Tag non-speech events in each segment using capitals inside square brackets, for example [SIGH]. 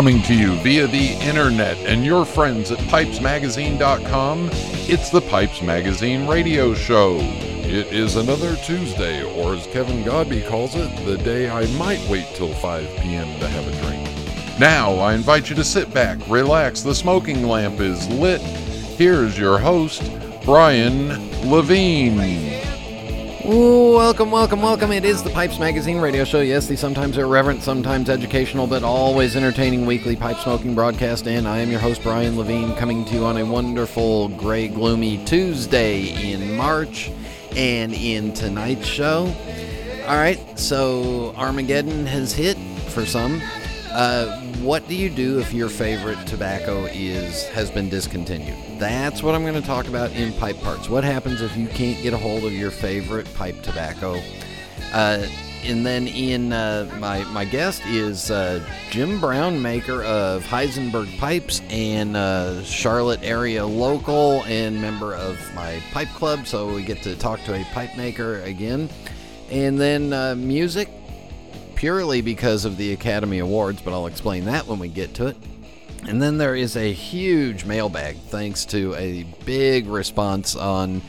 Coming to you via the internet and your friends at pipesmagazine.com, it's the Pipes Magazine radio show. It is another Tuesday, or as Kevin Godby calls it, the day I might wait till 5 p.m. to have a drink. Now, I invite you to sit back, relax, the smoking lamp is lit. Here's your host, Brian Levine. Welcome, welcome, welcome. It is the Pipes Magazine radio show. Yes, the sometimes irreverent, sometimes educational, but always entertaining weekly pipe smoking broadcast. And I am your host, Brian Levine, coming to you on a wonderful, gray, gloomy Tuesday in March. And in tonight's show, all right, so Armageddon has hit for some. Uh, what do you do if your favorite tobacco is has been discontinued? That's what I'm going to talk about in pipe parts. What happens if you can't get a hold of your favorite pipe tobacco? Uh, and then in uh, my my guest is uh, Jim Brown, maker of Heisenberg Pipes and uh, Charlotte area local and member of my pipe club. So we get to talk to a pipe maker again, and then music purely because of the Academy Awards, but I'll explain that when we get to it. And then there is a huge mailbag thanks to a big response on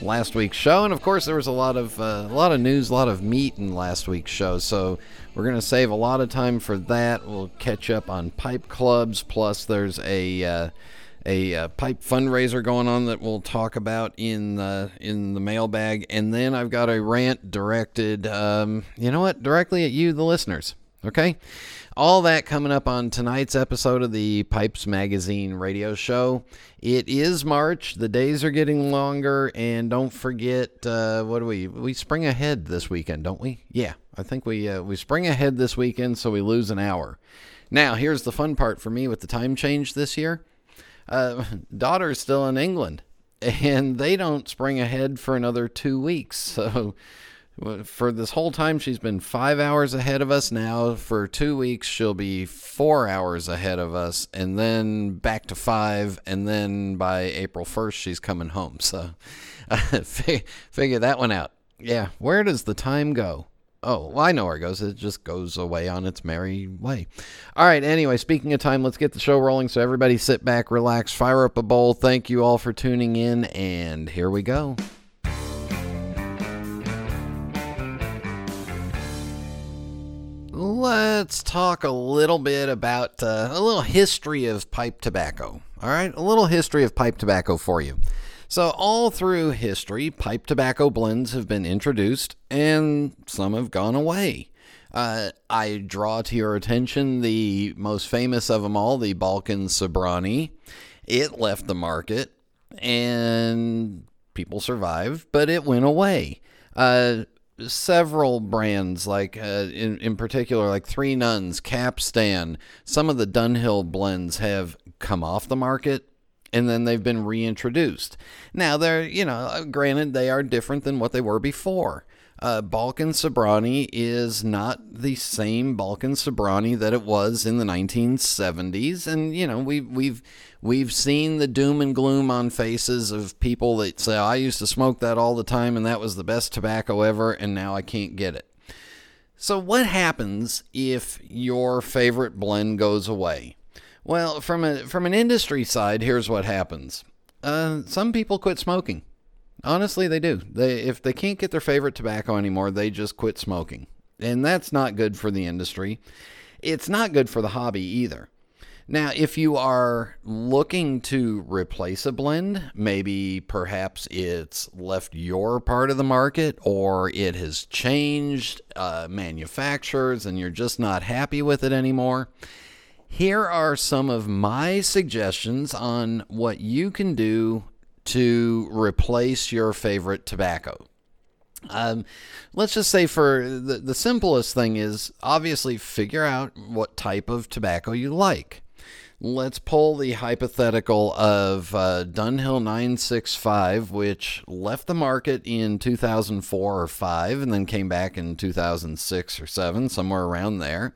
last week's show, and of course there was a lot of uh, a lot of news, a lot of meat in last week's show. So we're gonna save a lot of time for that. We'll catch up on pipe clubs. Plus, there's a uh, a uh, pipe fundraiser going on that we'll talk about in the in the mailbag, and then I've got a rant directed, um, you know what, directly at you, the listeners. Okay, all that coming up on tonight's episode of the Pipes Magazine radio show. It is March. The days are getting longer, and don't forget, uh, what do we we spring ahead this weekend, don't we? Yeah, I think we uh, we spring ahead this weekend, so we lose an hour. Now, here's the fun part for me with the time change this year uh, [LAUGHS] daughter's still in England, and they don't spring ahead for another two weeks. [LAUGHS] So for this whole time, she's been five hours ahead of us. Now, for two weeks, she'll be four hours ahead of us, and then back to five. And then by April 1st, she's coming home. So [LAUGHS] figure that one out. Yeah, where does the time go? Oh, well, I know where it goes. It just goes away on its merry way. All right, anyway, speaking of time, let's get the show rolling. So, everybody sit back, relax, fire up a bowl. Thank you all for tuning in, and here we go. Let's talk a little bit about uh, a little history of pipe tobacco. All right, a little history of pipe tobacco for you. So, all through history, pipe tobacco blends have been introduced and some have gone away. Uh, I draw to your attention the most famous of them all, the Balkan Sobranie. It left the market and people survived, but it went away. Uh, several brands, like uh, in, in particular, like Three Nuns, Capstan, some of the Dunhill blends have come off the market and then they've been reintroduced. Now they're, you know, uh, granted they are different than what they were before. Uh, Balkan Sobranie is not the same Balkan Sobranie that it was in the 1970s, and you know we've we've we've seen the doom and gloom on faces of people that say I used to smoke that all the time and that was the best tobacco ever, and now I can't get it. So what happens if your favorite blend goes away? Well, from a from an industry side, here's what happens. Uh, some people quit smoking. Honestly, they do. They if they can't get their favorite tobacco anymore, they just quit smoking. And that's not good for the industry. It's not good for the hobby either. Now, if you are looking to replace a blend, maybe perhaps it's left your part of the market or it has changed uh, manufacturers and you're just not happy with it anymore here are some of my suggestions on what you can do to replace your favorite tobacco. Um, let's just say for the, the simplest thing is obviously figure out what type of tobacco you like. Let's pull the hypothetical of uh, Dunhill 965, which left the market in 2004 or 5 and then came back in 2006 or 7, somewhere around there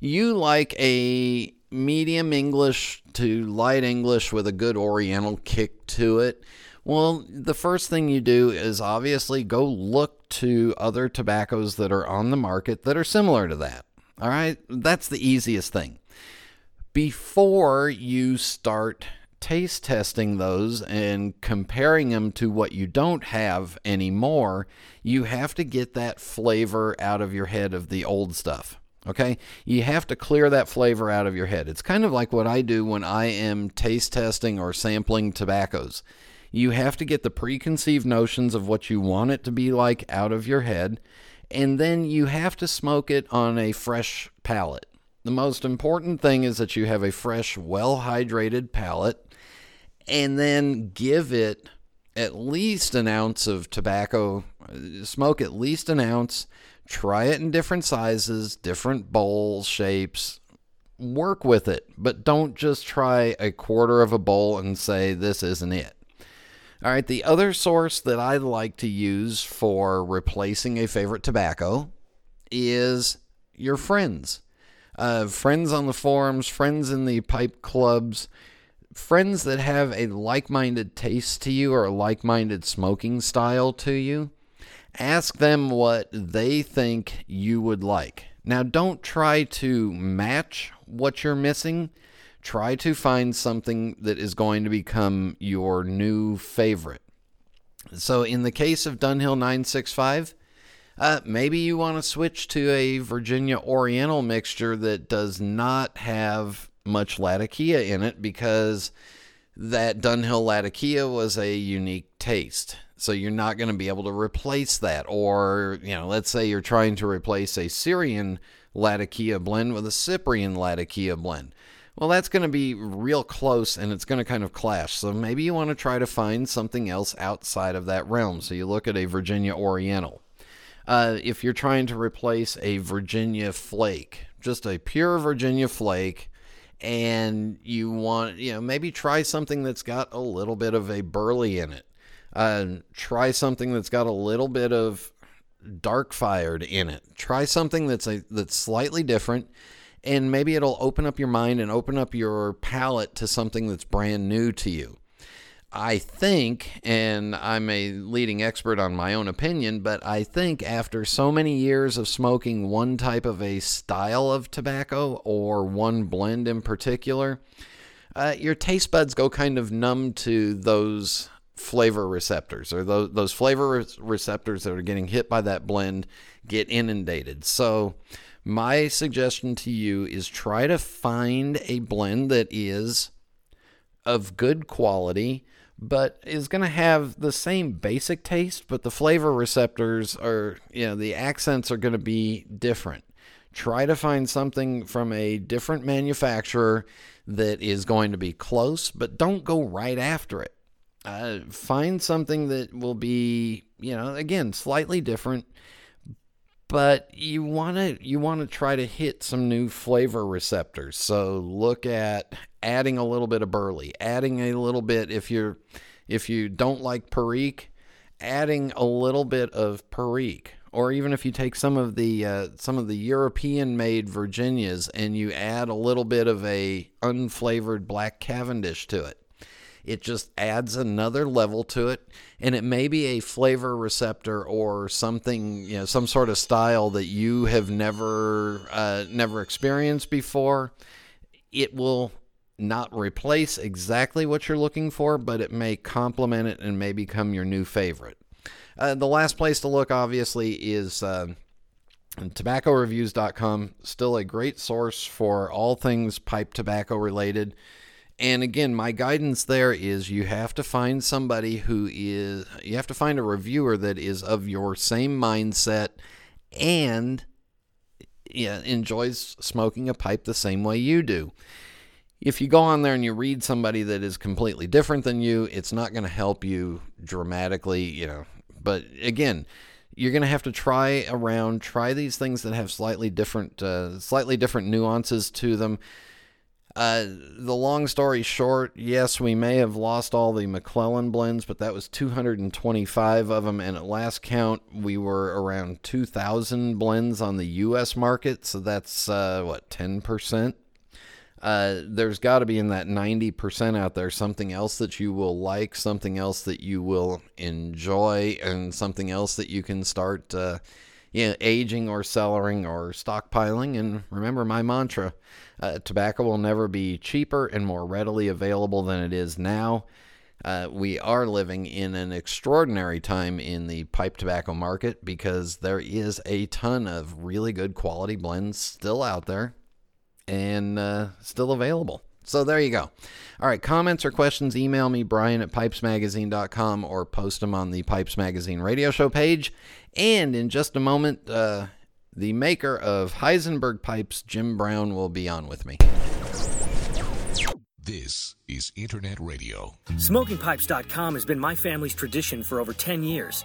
you like a medium English to light English with a good Oriental kick to it, well, the first thing you do is obviously go look to other tobaccos that are on the market that are similar to that. All right, that's the easiest thing. before you start taste testing those and comparing them to what you don't have anymore, you have to get that flavor out of your head of the old stuff. Okay? You have to clear that flavor out of your head. It's kind of like what I do when I am taste testing or sampling tobaccos. You have to get the preconceived notions of what you want it to be like out of your head, and then you have to smoke it on a fresh palate. The most important thing is that you have a fresh, well hydrated palate and then give it at least an ounce of tobacco. Uh, smoke at least an ounce. Try it in different sizes, different bowl shapes. Work with it, but don't just try a quarter of a bowl and say this isn't it. All right, the other source that I like to use for replacing a favorite tobacco is your friends. Uh, friends on the forums, friends in the pipe clubs friends that have a like minded taste to you or a like minded smoking style to you, ask them what they think you would like. Now, don't try to match what you're missing. Try to find something that is going to become your new favorite. So, in the case of Dunhill 965, uh, maybe you want to switch to a Virginia Oriental mixture that does not have much Latakia in it because that Dunhill Latakia was a unique taste. So you're not going to be able to replace that. Or, you know, let's say you're trying to replace a Syrian Latakia blend with a Cyprian Latakia blend. Well, that's going to be real close and it's going to kind of clash. So maybe you want to try to find something else outside of that realm. So you look at a Virginia Oriental. Uh, if you're trying to replace a Virginia Flake, just a pure Virginia Flake and you want, you know, maybe try something that's got a little bit of a burley in it. Uh, try something that's got a little bit of dark fired in it. Try something that's a that's slightly different and maybe it'll open up your mind and open up your palate to something that's brand new to you. I think, and I'm a leading expert on my own opinion, but I think after so many years of smoking one type of a style of tobacco or one blend in particular, uh, your taste buds go kind of numb to those flavor receptors or those, those flavor receptors that are getting hit by that blend get inundated. So, my suggestion to you is try to find a blend that is of good quality but is going to have the same basic taste, but the flavor receptors are, you know, the accents are going to be different. Try to find something from a different manufacturer that is going to be close, but don't go right after it. Uh, find something that will be, you know, again, slightly different, but you want to you want to try to hit some new flavor receptors. So look at adding a little bit of burley, adding a little bit if you're if you don't like Perique, adding a little bit of Perique or even if you take some of the uh, some of the European made Virginias and you add a little bit of a unflavored black Cavendish to it it just adds another level to it, and it may be a flavor receptor or something, you know, some sort of style that you have never uh, never experienced before. It will not replace exactly what you're looking for, but it may complement it and may become your new favorite. Uh, the last place to look, obviously, is uh, tobaccoreviews.com. Still a great source for all things pipe tobacco related. And again, my guidance there is you have to find somebody who is, you have to find a reviewer that is of your same mindset and yeah, enjoys smoking a pipe the same way you do. If you go on there and you read somebody that is completely different than you, it's not going to help you dramatically, you know. But again, you're going to have to try around, try these things that have slightly different, uh, slightly different nuances to them uh, the long story short, yes, we may have lost all the McClelland blends, but that was 225 of them. And at last count, we were around 2,000 blends on the U.S. market. So that's, uh, what, 10%? Uh, there's got to be in that 90% out there something else that you will like, something else that you will enjoy, and something else that you can start uh, you know, aging or cellaring or stockpiling. And remember my mantra uh, tobacco will never be cheaper and more readily available than it is now. Uh, we are living in an extraordinary time in the pipe tobacco market because there is a ton of really good quality blends still out there and uh, still available. So there you go. All right, comments or questions, email me, Brian at pipesmagazine.com, or post them on the Pipes Magazine radio show page. And in just a moment, uh, the maker of Heisenberg pipes, Jim Brown, will be on with me. This is Internet Radio. SmokingPipes.com has been my family's tradition for over 10 years.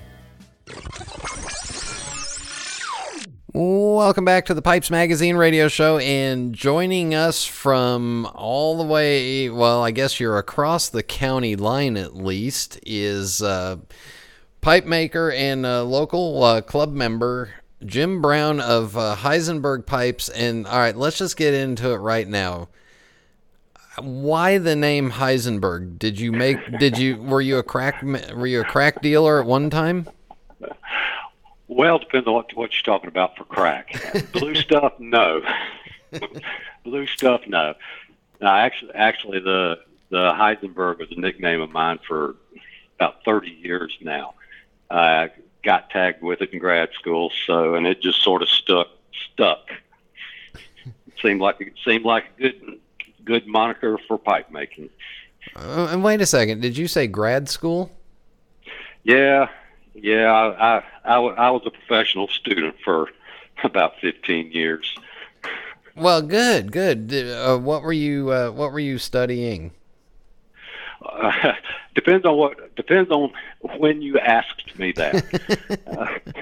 Welcome back to the Pipes Magazine radio show. And joining us from all the way, well, I guess you're across the county line at least, is uh, pipe maker and local uh, club member Jim Brown of uh, Heisenberg Pipes. And all right, let's just get into it right now. Why the name Heisenberg? Did you make? Did you were you a crack? Were you a crack dealer at one time? Well, depends on what, what you're talking about for crack. [LAUGHS] Blue stuff, no. Blue stuff, no. Now, actually, actually, the the Heisenberg was a nickname of mine for about 30 years now. I got tagged with it in grad school, so and it just sort of stuck. Stuck. It seemed like it seemed like a good good moniker for pipe making. Uh, and wait a second, did you say grad school? Yeah, yeah, I, I, I, I was a professional student for [LAUGHS] about 15 years. Well, good, good. Uh, what were you uh, What were you studying? Uh, [LAUGHS] depends on what depends on when you asked me that. [LAUGHS] uh,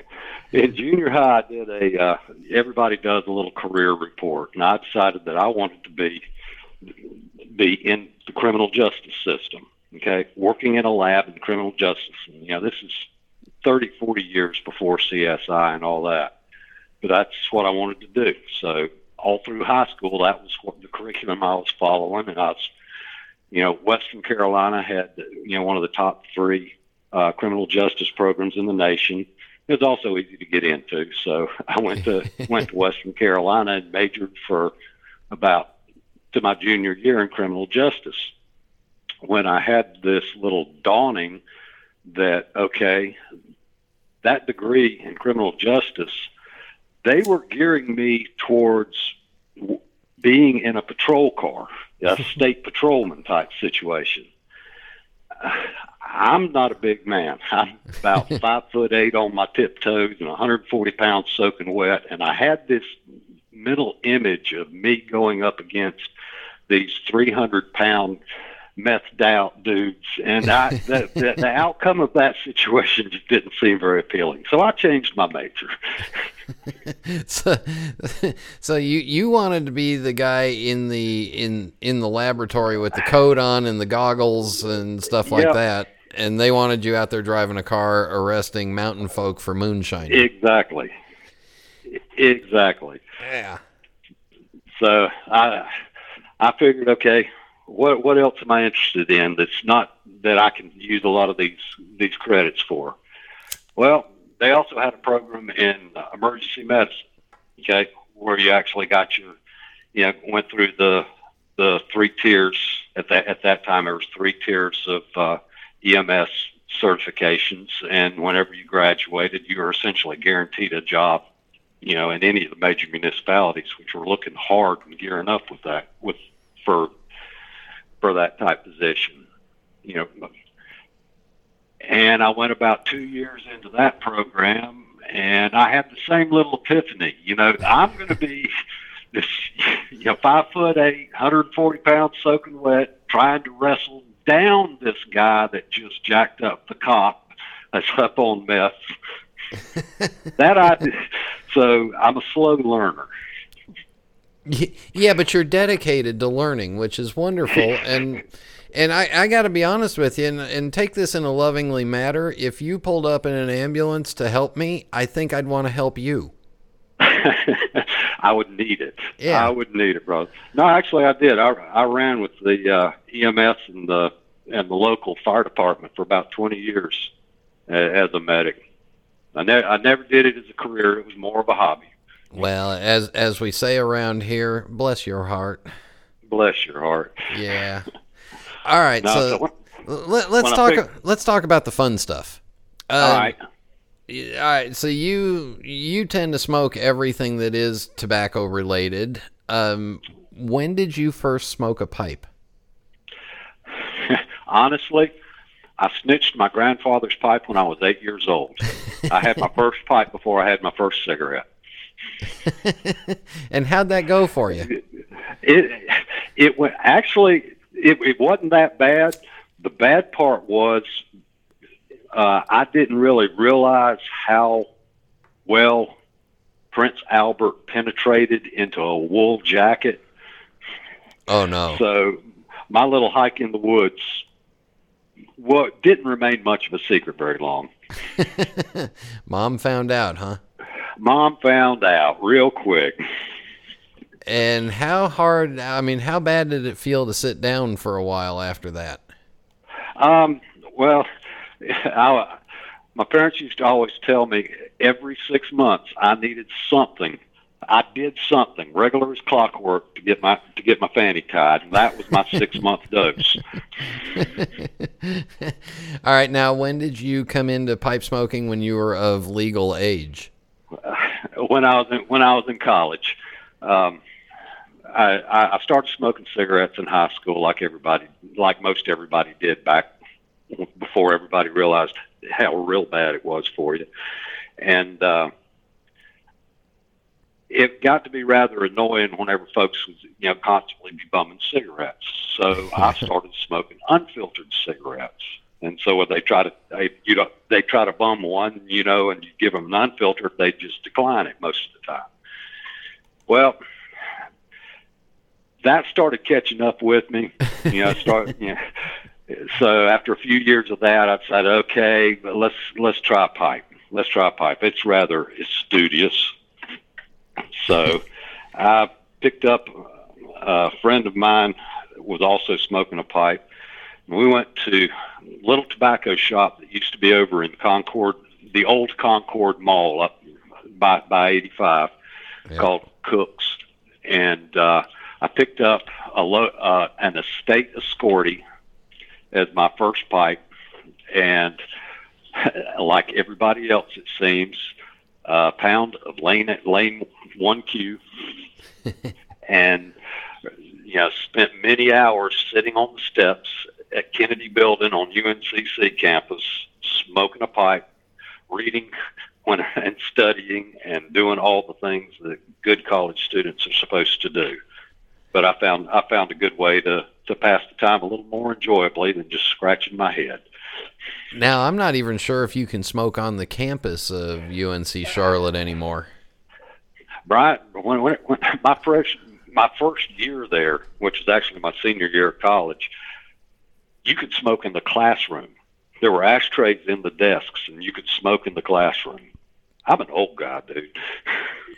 in junior high, I did a uh, everybody does a little career report, and I decided that I wanted to be be in the criminal justice system. Okay, working in a lab in criminal justice. And, you know, this is 30, 40 years before CSI and all that. But that's what I wanted to do. So all through high school, that was what the curriculum I was following. And I was, you know, Western Carolina had, you know, one of the top three uh, criminal justice programs in the nation. It was also easy to get into. So I went to [LAUGHS] went to Western Carolina and majored for about to my junior year in criminal justice. When I had this little dawning that okay, that degree in criminal justice, they were gearing me towards being in a patrol car, a [LAUGHS] state patrolman type situation. I'm not a big man. I'm about [LAUGHS] five foot eight on my tiptoes and 140 pounds soaking wet. And I had this mental image of me going up against these 300 pound methed out dudes, and I the, the, the [LAUGHS] outcome of that situation just [LAUGHS] didn't seem very appealing. So I changed my major. [LAUGHS] so, so you you wanted to be the guy in the in in the laboratory with the coat on and the goggles and stuff like yep. that, and they wanted you out there driving a car arresting mountain folk for moonshine. Exactly. Exactly. Yeah. So I I figured, okay, what what else am I interested in that's not that I can use a lot of these these credits for? Well, they also had a program in uh, emergency medicine, okay, where you actually got your, you know, went through the the three tiers at that at that time. There was three tiers of uh, EMS certifications, and whenever you graduated, you were essentially guaranteed a job you know, in any of the major municipalities, which were looking hard and gearing up with that, with for for that type position, you know. And I went about two years into that program, and I had the same little epiphany. You know, I'm going to be [LAUGHS] this, you know, five foot eight, 140 pounds soaking wet, trying to wrestle down this guy that just jacked up the cop that's up on meth. [LAUGHS] that I so I'm a slow learner. Yeah, but you're dedicated to learning, which is wonderful. And and I, I got to be honest with you, and, and take this in a lovingly matter. If you pulled up in an ambulance to help me, I think I'd want to help you. [LAUGHS] I would need it. Yeah. I would need it, brother. No, actually, I did. I, I ran with the uh, EMS and the and the local fire department for about 20 years uh, as a medic. I, ne- I never did it as a career. It was more of a hobby. Well, as as we say around here, bless your heart. Bless your heart. Yeah. All right. No, so so when- let, let's talk. pick- let's talk about the fun stuff. all Um, right. y- All right. So you you tend to smoke everything that is tobacco related. Um, when did you first smoke a pipe? [LAUGHS] Honestly, I snitched my grandfather's pipe when I was eight years old. I had my [LAUGHS] first pipe before I had my first cigarette. [LAUGHS] and how'd that go for you? It it went actually it, it wasn't that bad. The bad part was uh, I didn't really realize how well Prince Albert penetrated into a wool jacket. Oh no. So my little hike in the woods what didn't remain much of a secret very long. [LAUGHS] Mom found out, huh? Mom found out real quick. And how hard? I mean, how bad did it feel to sit down for a while after that? Um, well, [LAUGHS] I, my parents used to always tell me every six months I needed something. I did something regular as clockwork to get my to get my fanny tied, and that was my six [LAUGHS] month dose. [LAUGHS] All right. Now, when did you come into pipe smoking? When you were of legal age? [SIGHS] When I was in, when I was in college, um, I, I I started smoking cigarettes in high school, like everybody, like most everybody did back before everybody realized how real bad it was for you, and. uh it got to be rather annoying whenever folks would, you know, constantly be bumming cigarettes. So I [LAUGHS] started smoking unfiltered cigarettes. And so when they try to, they, you know, they try to bum one, you know, and you give them an unfiltered, they just decline it most of the time. Well, that started catching up with me. You know, start, [LAUGHS] you know, so after a few years of that, I said, okay, but let's let's try a pipe. Let's try a pipe. It's rather it's studious. So I picked up a friend of mine was also smoking a pipe. We went to a little tobacco shop that used to be over in Concord, the old Concord Mall up by by 85, Yeah. called Cooks, and uh, I picked up a lo- uh, an Estate Escorty as my first pipe, and [LAUGHS] like everybody else, it seems, a pound of lane lane one Q, [LAUGHS] and you know spent many hours sitting on the steps at Kennedy Building on UNCC campus, smoking a pipe, reading [LAUGHS] when and studying and doing all the things that good college students are supposed to do. But I found I found a good way to to pass the time a little more enjoyably than just scratching my head. Now, I'm not even sure if you can smoke on the campus of UNC Charlotte anymore. Brian, when, when, when my first my first year there, which was actually my senior year of college, you could smoke in the classroom. There were ashtrays in the desks, and you could smoke in the classroom. I'm an old guy, dude. [LAUGHS]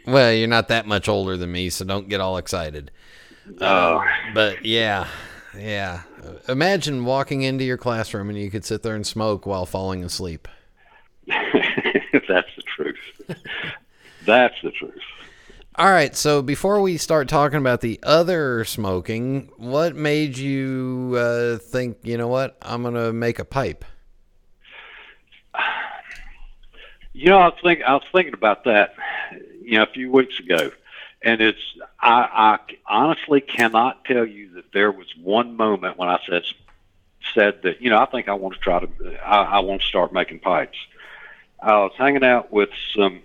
Well, you're not that much older than me, so don't get all excited. Uh, But yeah, yeah. Imagine walking into your classroom and you could sit there and smoke while falling asleep. [LAUGHS] that's the truth. That's the truth. All right, so before we start talking about the other smoking, what made you uh, think, you know what, I'm going to make a pipe? You know, I thinking. I was thinking about that. you know, a few weeks ago, and it's I, I honestly cannot tell you that there was one moment when I said said that you know I think I want to try to I, I want to start making pipes. I was hanging out with some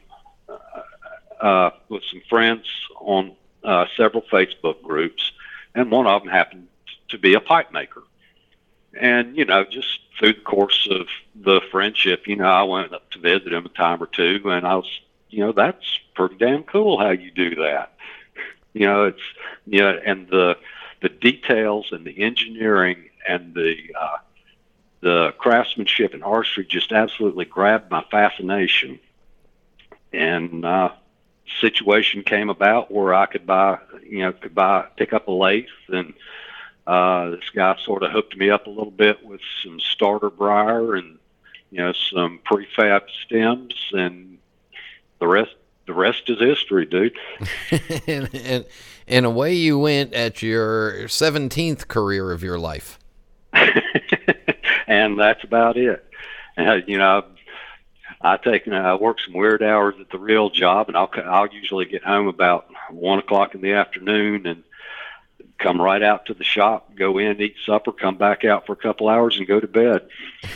uh, with some friends on uh, several Facebook groups, and one of them happened to be a pipe maker. And you know, just through the course of the friendship, you know, I went up to visit him a time or two, and I was, you know, that's pretty damn cool how you do that. You know, it's you know, and the the details and the engineering and the uh, the craftsmanship and artistry just absolutely grabbed my fascination. And uh, situation came about where I could buy, you know, could buy pick up a lathe, and uh, this guy sort of hooked me up a little bit with some starter briar and you know some prefab stems, and the rest the rest is history, dude. and, [LAUGHS] and and away you went at your seventeenth career of your life. [LAUGHS] and that's about it. And, you know, I take I work some weird hours at the real job, and I'll I'll usually get home about one o'clock in the afternoon and come right out to the shop, go in, eat supper, come back out for a couple hours, and go to bed.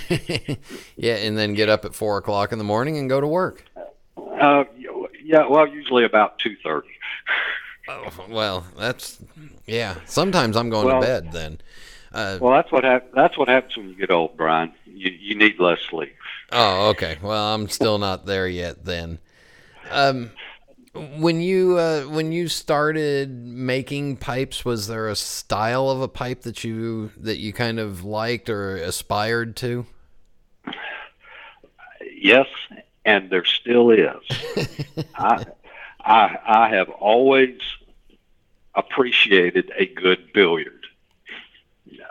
[LAUGHS] yeah, and then get up at four o'clock in the morning and go to work. Uh, yeah, well, usually about two thirty. Oh, well, that's yeah. Sometimes I'm going well, to bed then. Uh, well, that's what hap- that's what happens when you get old, Brian. You you need less sleep. Oh, okay. Well, I'm still not there yet. Then, um, when you uh, when you started making pipes, was there a style of a pipe that you that you kind of liked or aspired to? Yes, and there still is. [LAUGHS] I, I I have always appreciated a good billiard.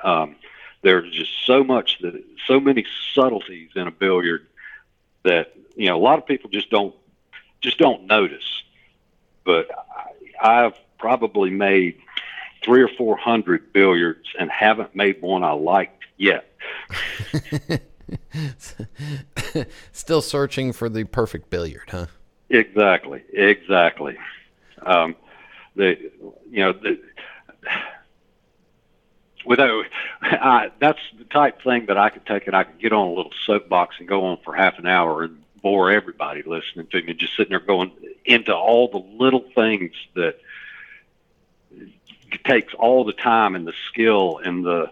Um, there's just so much that so many subtleties in a billiard that you know a lot of people just don't just don't notice. But I, I've probably made three or four hundred billiards and haven't made one I liked yet. [LAUGHS] Still searching for the perfect billiard, huh? Exactly, exactly. Um, the you know the without uh, that's the type thing that I could take and I could get on a little soapbox and go on for half an hour and bore everybody listening to me, just sitting there going into all the little things that takes all the time and the skill and the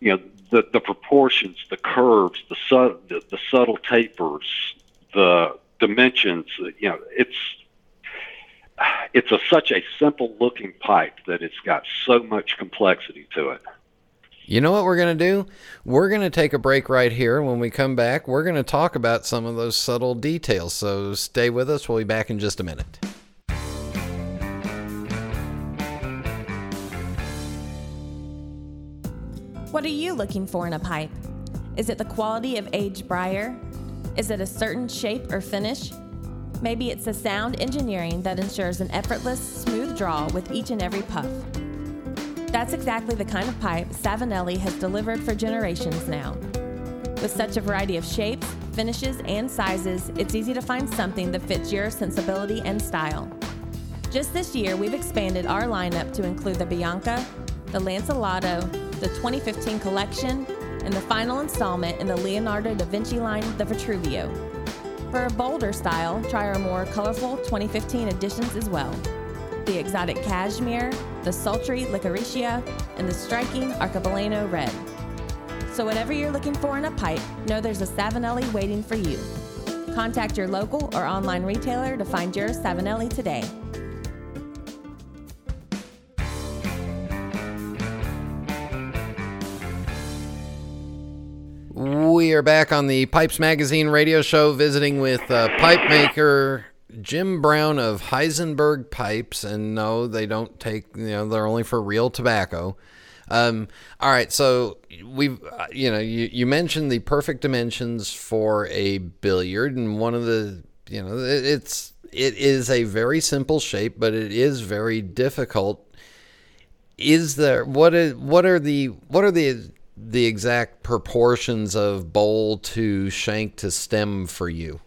you know the the proportions, the curves, the su- the, the subtle tapers, the dimensions. You know, it's it's a, such a simple looking pipe that it's got so much complexity to it. You know what we're going to do? We're going to take a break right here. When we come back, we're going to talk about some of those subtle details. So stay with us. We'll be back in just a minute. What are you looking for in a pipe? Is it the quality of aged briar? Is it a certain shape or finish? Maybe it's the sound engineering that ensures an effortless, smooth draw with each and every puff. That's exactly the kind of pipe Savinelli has delivered for generations now. With such a variety of shapes, finishes, and sizes, it's easy to find something that fits your sensibility and style. Just this year, we've expanded our lineup to include the Bianca, the Lancelotto, the 2015 collection, and the final installment in the Leonardo da Vinci line, the Vitruvio. For a bolder style, try our more colorful 2015 editions as well. The exotic cashmere, the sultry licoricia, and the striking arcobaleno red. So whatever you're looking for in a pipe, know there's a Savinelli waiting for you. Contact your local or online retailer to find your Savinelli today. We are back on the Pipes Magazine radio show visiting with uh, pipe maker Jim Brown of Heisenberg Pipes. And no, they don't take, you know, they're only for real tobacco. Um, all right, so we've, uh, you know, you, you mentioned the perfect dimensions for a billiard, and one of the, you know, it's, it is a very simple shape, but it is very difficult. Is there what is what are the what are the the exact proportions of bowl to shank to stem for you?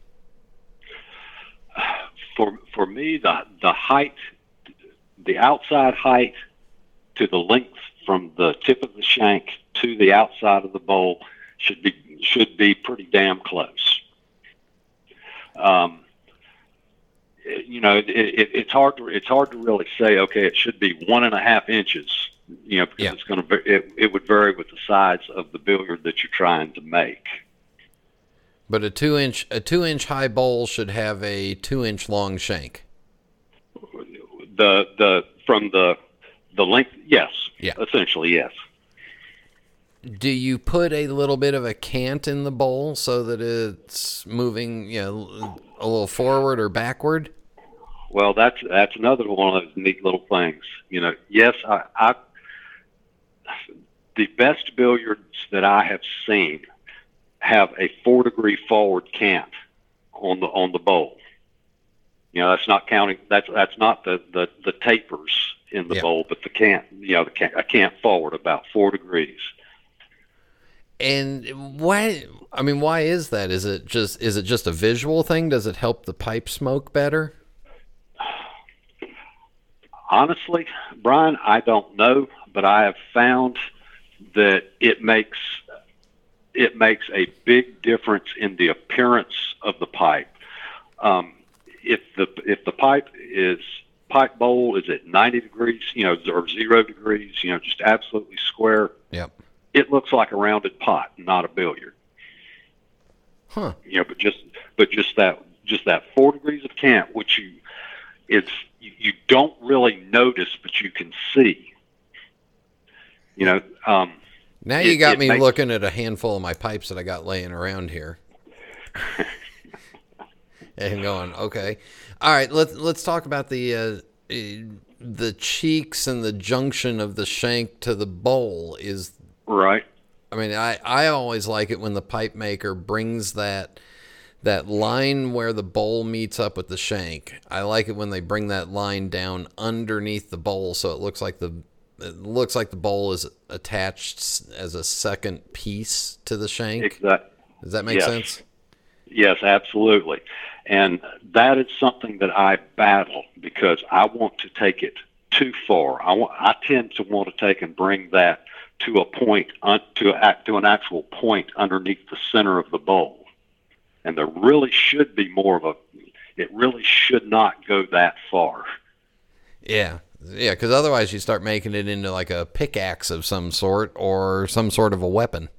for for me the the height, the outside height to the length from the tip of the shank to the outside of the bowl should be should be pretty damn close. Um, you know, it, it, it's hard to it's hard to really say. Okay, it should be one and a half inches. You know, because Yeah. it's going to it, it would vary with the size of the billiard that you're trying to make. But a two inch a two inch high bowl should have a two inch long shank. The the from the the length, yes, Yeah. essentially yes. Do you put a little bit of a cant in the bowl so that it's moving, you know, a little forward or backward? Well, that's that's another one of those neat little things. You know, yes, I, I the best billiards that I have seen have a four degree forward cant on the on the bowl. You know, that's not counting. That's that's not the the, the tapers in the Yeah. bowl, but the cant. You know, the cant, a cant forward about four degrees. And why? I mean, why is that? Is it just is it just a visual thing? Does it help the pipe smoke better? Honestly, Brian, I don't know, but I have found that it makes it makes a big difference in the appearance of the pipe. Um, if the if the pipe is pipe bowl is at 90 degrees, you know, or zero degrees, you know, just absolutely square, Yep. it looks like a rounded pot, not a billiard. Huh. You know, but just but just that just that four degrees of cant, which you it's you, you don't really notice, but you can see. You know, um, Now you It- got it me makes- looking at a handful of my pipes that I got laying around here. [LAUGHS] and going, okay. All right, let's let's talk about the uh, eh, the cheeks and the junction of the shank to the bowl is right. I mean, I, I always like it when the pipe maker brings that that line where the bowl meets up with the shank. I like it when they bring that line down underneath the bowl so it looks like the it looks like the bowl is attached as a second piece to the shank. Exactly. Does that make Yes. sense? Yes, absolutely. And that is something that I battle because I want to take it too far. I want, I tend to want to take and bring that to a point un, to a, to an actual point underneath the center of the bowl. And there really should be more of a it really should not go that far. Yeah. Yeah, cuz otherwise you start making it into like a pickaxe of some sort or some sort of a weapon.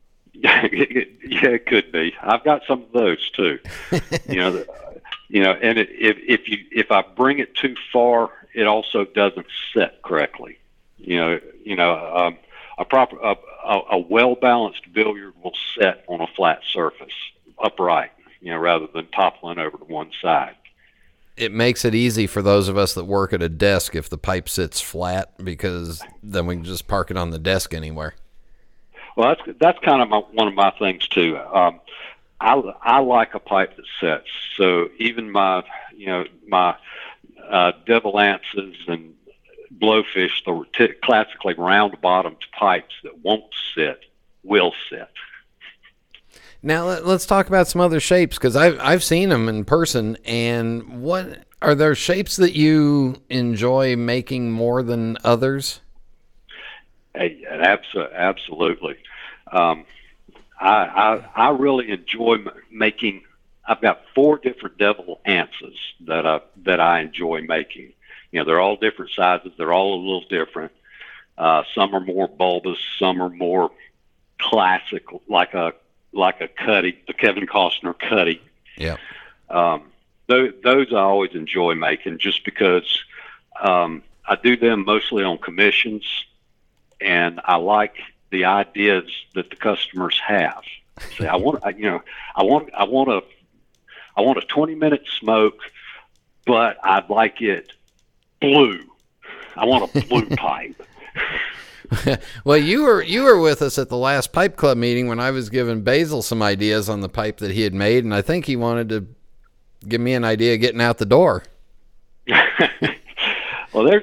[LAUGHS] yeah, it could be. I've got some of those too. [LAUGHS] you know, the- you know, and it, if if you if I bring it too far, it also doesn't set correctly. You know, you know, um, a proper a, a, a well balanced billiard will set on a flat surface, upright. You know, rather than toppling over to one side. It makes it easy for those of us that work at a desk if the pipe sits flat because then we can just park it on the desk anywhere. Well, that's that's kind of my, one of my things too. Um, I I like a pipe that sets. So even my you know my uh, devil anses and blowfish, the t- classically round bottomed pipes that won't sit, will sit. Now let, let's talk about some other shapes because I've I've seen them in person. And what are there shapes that you enjoy making more than others? Hey, abso- absolutely. Um, I, I I really enjoy making. I've got four different devil anses that I that I enjoy making. You know, they're all different sizes. They're all a little different. Uh, some are more bulbous. Some are more classic, like a like a cutty, the Kevin Costner cutty. Yeah. Um, those, those I always enjoy making just because um, I do them mostly on commissions, and I like the ideas that the customers have. Say, I want, I- you know, I want, I want a, I want a twenty minute smoke, but I'd like it blue. I want a blue [LAUGHS] pipe. [LAUGHS] [LAUGHS] Well, you were you were with us at the last pipe club meeting when I was giving Basil some ideas on the pipe that he had made, and I think he wanted to give me an idea of getting out the door. [LAUGHS] well, there's,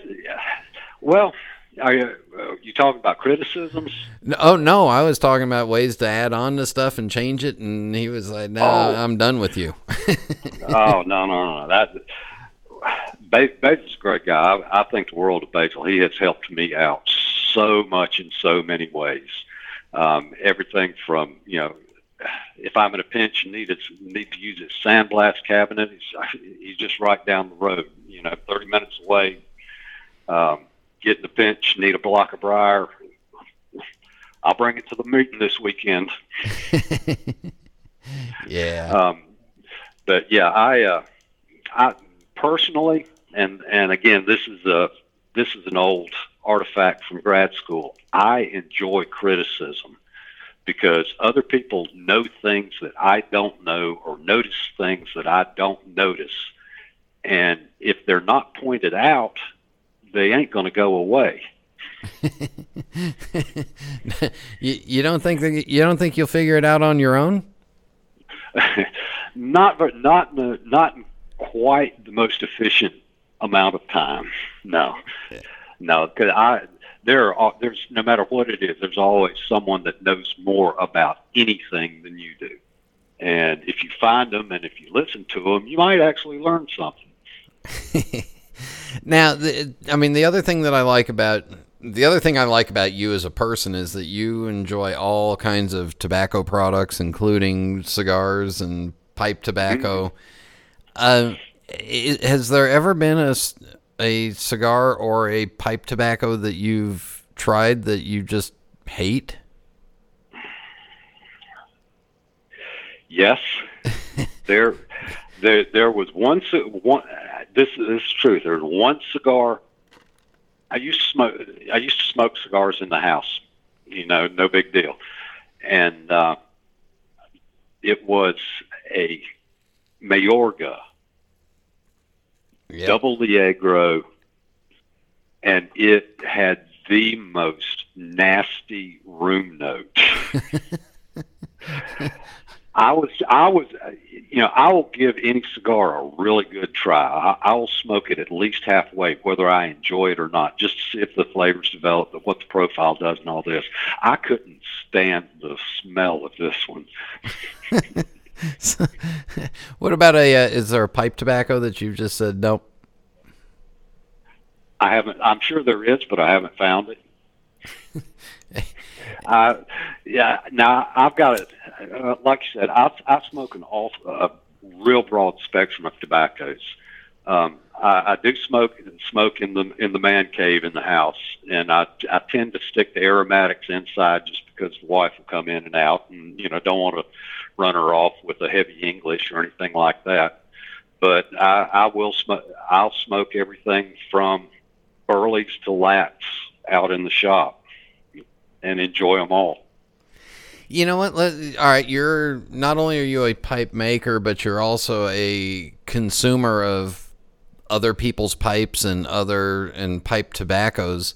well, are you, uh, you talking about criticisms? No, oh no, I was talking about ways to add on to stuff and change it, and he was like, "No, Oh. I'm done with you." [LAUGHS] oh no, no, no. That Basil's a great guy. I, I think the world of Basil. He has helped me out so much in so many ways. Um, everything from you know, if I'm in a pinch and need it, need to use his sandblast cabinet, he's [LAUGHS] he's just right down the road. You know, 30 minutes away. Um, get in a pinch, need a block of briar. [LAUGHS] I'll bring it to the meeting this weekend. [LAUGHS] yeah. Um, but yeah, I, uh, I personally, and and again, this is a this is an old artifact from grad school. I enjoy criticism because other people know things that I don't know or notice things that I don't notice, and if they're not pointed out, they ain't going to go away. [LAUGHS] you, you don't think that, you don't think you'll figure it out on your own? [LAUGHS] not ver- not not quite the most efficient amount of time. No, no, because I there are there's no matter what it is, there's always someone that knows more about anything than you do. And if you find them and if you listen to them, you might actually learn something. [LAUGHS] Now, the, I mean, the other thing that I like about the other thing I like about you as a person is that you enjoy all kinds of tobacco products, including cigars and pipe tobacco. Uh, i- has there ever been a, a cigar or a pipe tobacco that you've tried that you just hate? Yes, [LAUGHS] there, there, there was one. One. This, this is true. There was one cigar. I used to smoke. I used to smoke cigars in the house. You know, no big deal. And uh, it was a Mayorga Yep. double Ligero, and it had the most nasty room note. [LAUGHS] I was, I was, you know, I will give any cigar a really good try. I, I will smoke it at least halfway, whether I enjoy it or not, just to see if the flavors develop, what the profile does, and all this. I couldn't stand the smell of this one. [LAUGHS] [LAUGHS] what about a? Uh, is there a pipe tobacco that you've just said nope? I haven't. I'm sure there is, but I haven't found it. [LAUGHS] uh, yeah. Now I've got it. Uh, like you said, I, I smoke an awful, a real broad spectrum of tobaccos. Um, I, I do smoke smoke in the in the man cave in the house, and I I tend to stick the aromatics inside just because the wife will come in and out, and you know don't want to run her off with a heavy English or anything like that. But I, I will smoke. I'll smoke everything from Burleys to Lats out in the shop and enjoy them all. You know what? Let, all right, you're not only are you a pipe maker, but you're also a consumer of other people's pipes and other and pipe tobaccos.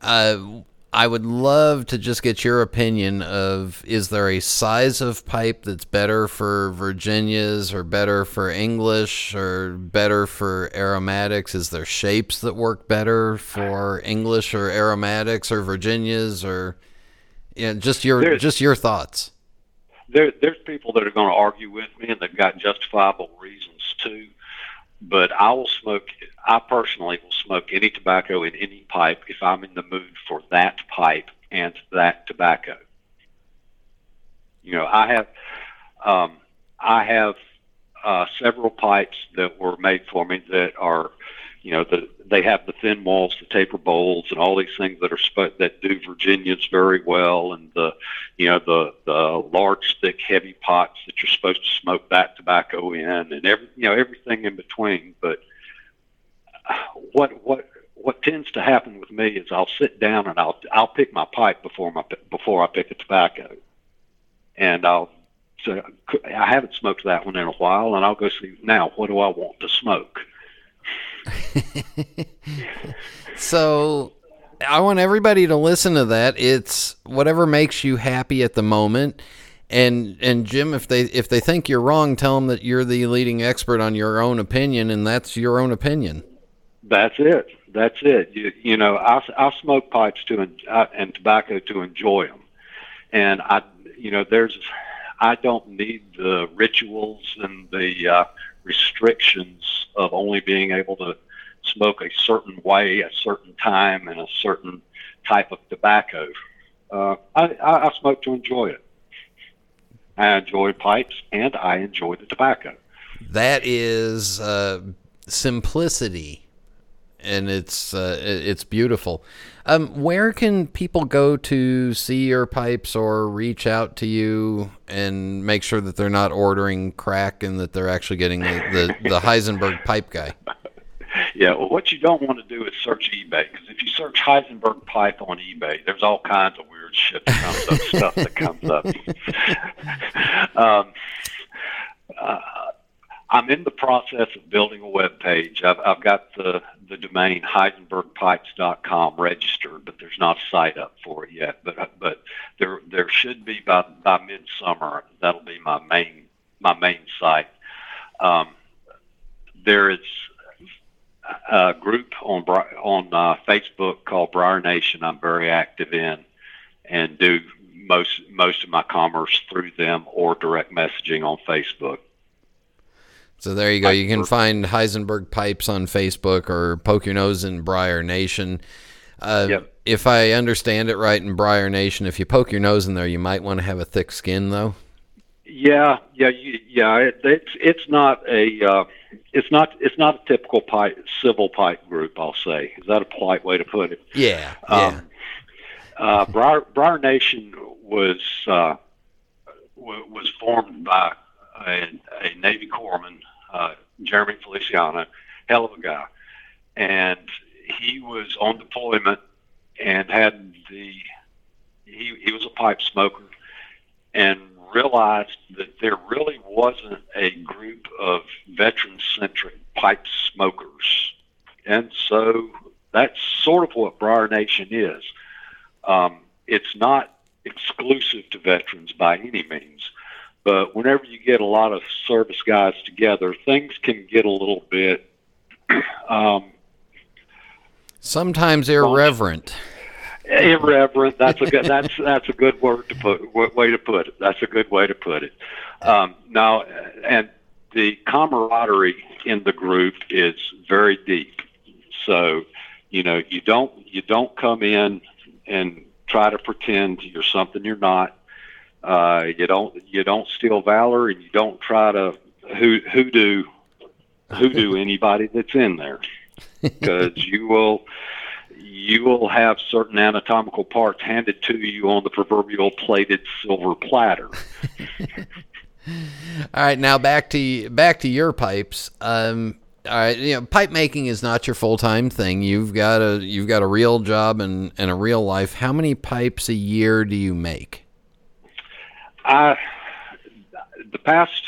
Uh, I would love to just get your opinion of is there a size of pipe that's better for Virginias or better for English or better for aromatics? Is there shapes that work better for English or aromatics or Virginias or yeah, just your There's- just your thoughts. There, there's people that are going to argue with me, and they've got justifiable reasons too. But I will smoke. I personally will smoke any tobacco in any pipe if I'm in the mood for that pipe and that tobacco. You know, I have, um, I have uh, several pipes that were made for me that are, you know, the, they have the thin walls, the taper bowls, and all these things that are sp- that do Virginians very well, and the, you know, the the large, thick, heavy pots that you're supposed to smoke that tobacco in, and every, you know, everything in between. But what what what tends to happen with me is I'll sit down and I'll I'll pick my pipe before my before I pick a tobacco, and I'll so I haven't smoked that one in a while, and I'll go see now what do I want to smoke. So I want everybody to listen to that. It's whatever makes you happy at the moment. And and Jim, if they if they think you're wrong, tell them that you're the leading expert on your own opinion, and that's your own opinion. That's it. that's it. You, you know, I, I smoke pipes to en- uh, and tobacco to enjoy them, and I, you know, there's, I don't need the rituals and the uh, restrictions of only being able to smoke a certain way, a certain time, and a certain type of tobacco. Uh, I, I, smoke to enjoy it. I enjoy pipes and I enjoy the tobacco. That is uh, simplicity, and it's uh, it's beautiful. Um, where can people go to see your pipes or reach out to you and make sure that they're not ordering crack and that they're actually getting the, the, the [LAUGHS] Heisenberg pipe guy? Yeah, well, what you don't want to do is search eBay because if you search Heisenberg pipe on eBay, there's all kinds of weird shit that comes up, stuff that comes up. [LAUGHS] [LAUGHS] um, uh, I'm in the process of building a web page. I've, I've got the the domain heisenbergpipes.com registered, but there's not a site up for it yet. But but there there should be by by midsummer. That'll be my main my main site. Um, there is a group on on uh, Facebook called Briar Nation. I'm very active in and do most most of my commerce through them or direct messaging on Facebook. So there you go. You can find Heisenberg Pipes on Facebook or poke your nose in Briar Nation. Uh, Yep. If I understand it right in Briar Nation, if you poke your nose in there, you might want to have a thick skin, though. Yeah, yeah, yeah. It, it's it's not a uh, it's not it's not a typical pipe civil pipe group. I'll say is that a polite way to put it? Yeah, yeah. Um, uh, Briar, Briar Nation was uh, w- was formed by a, a Navy corpsman, uh, Jeremy Feliciano, hell of a guy, and he was on deployment and had the he he was a pipe smoker and realized that there really wasn't a group of veteran centric pipe smokers. And so that's sort of what Briar Nation is. Um, it's not exclusive to veterans by any means, but whenever you get a lot of service guys together, things can get a little bit. [CLEARS THROAT] Um, Sometimes irreverent. irreverent. That's a good. [LAUGHS] That's that's a good word to put way to put it. That's a good way to put it. Um, now, and the camaraderie in the group is very deep. So, you know, you don't you don't come in and try to pretend you're something you're not. Uh, you don't you don't steal valor, and you don't try to who hoodoo hoodoo [LAUGHS] anybody that's in there because [LAUGHS] you will you will have certain anatomical parts handed to you on the proverbial plated silver platter. [LAUGHS] All right, now back to back to your pipes. Um, all right, you know, pipe making is not your full time thing. You've got a you've got a real job and, and a real life. How many pipes a year do you make? I the past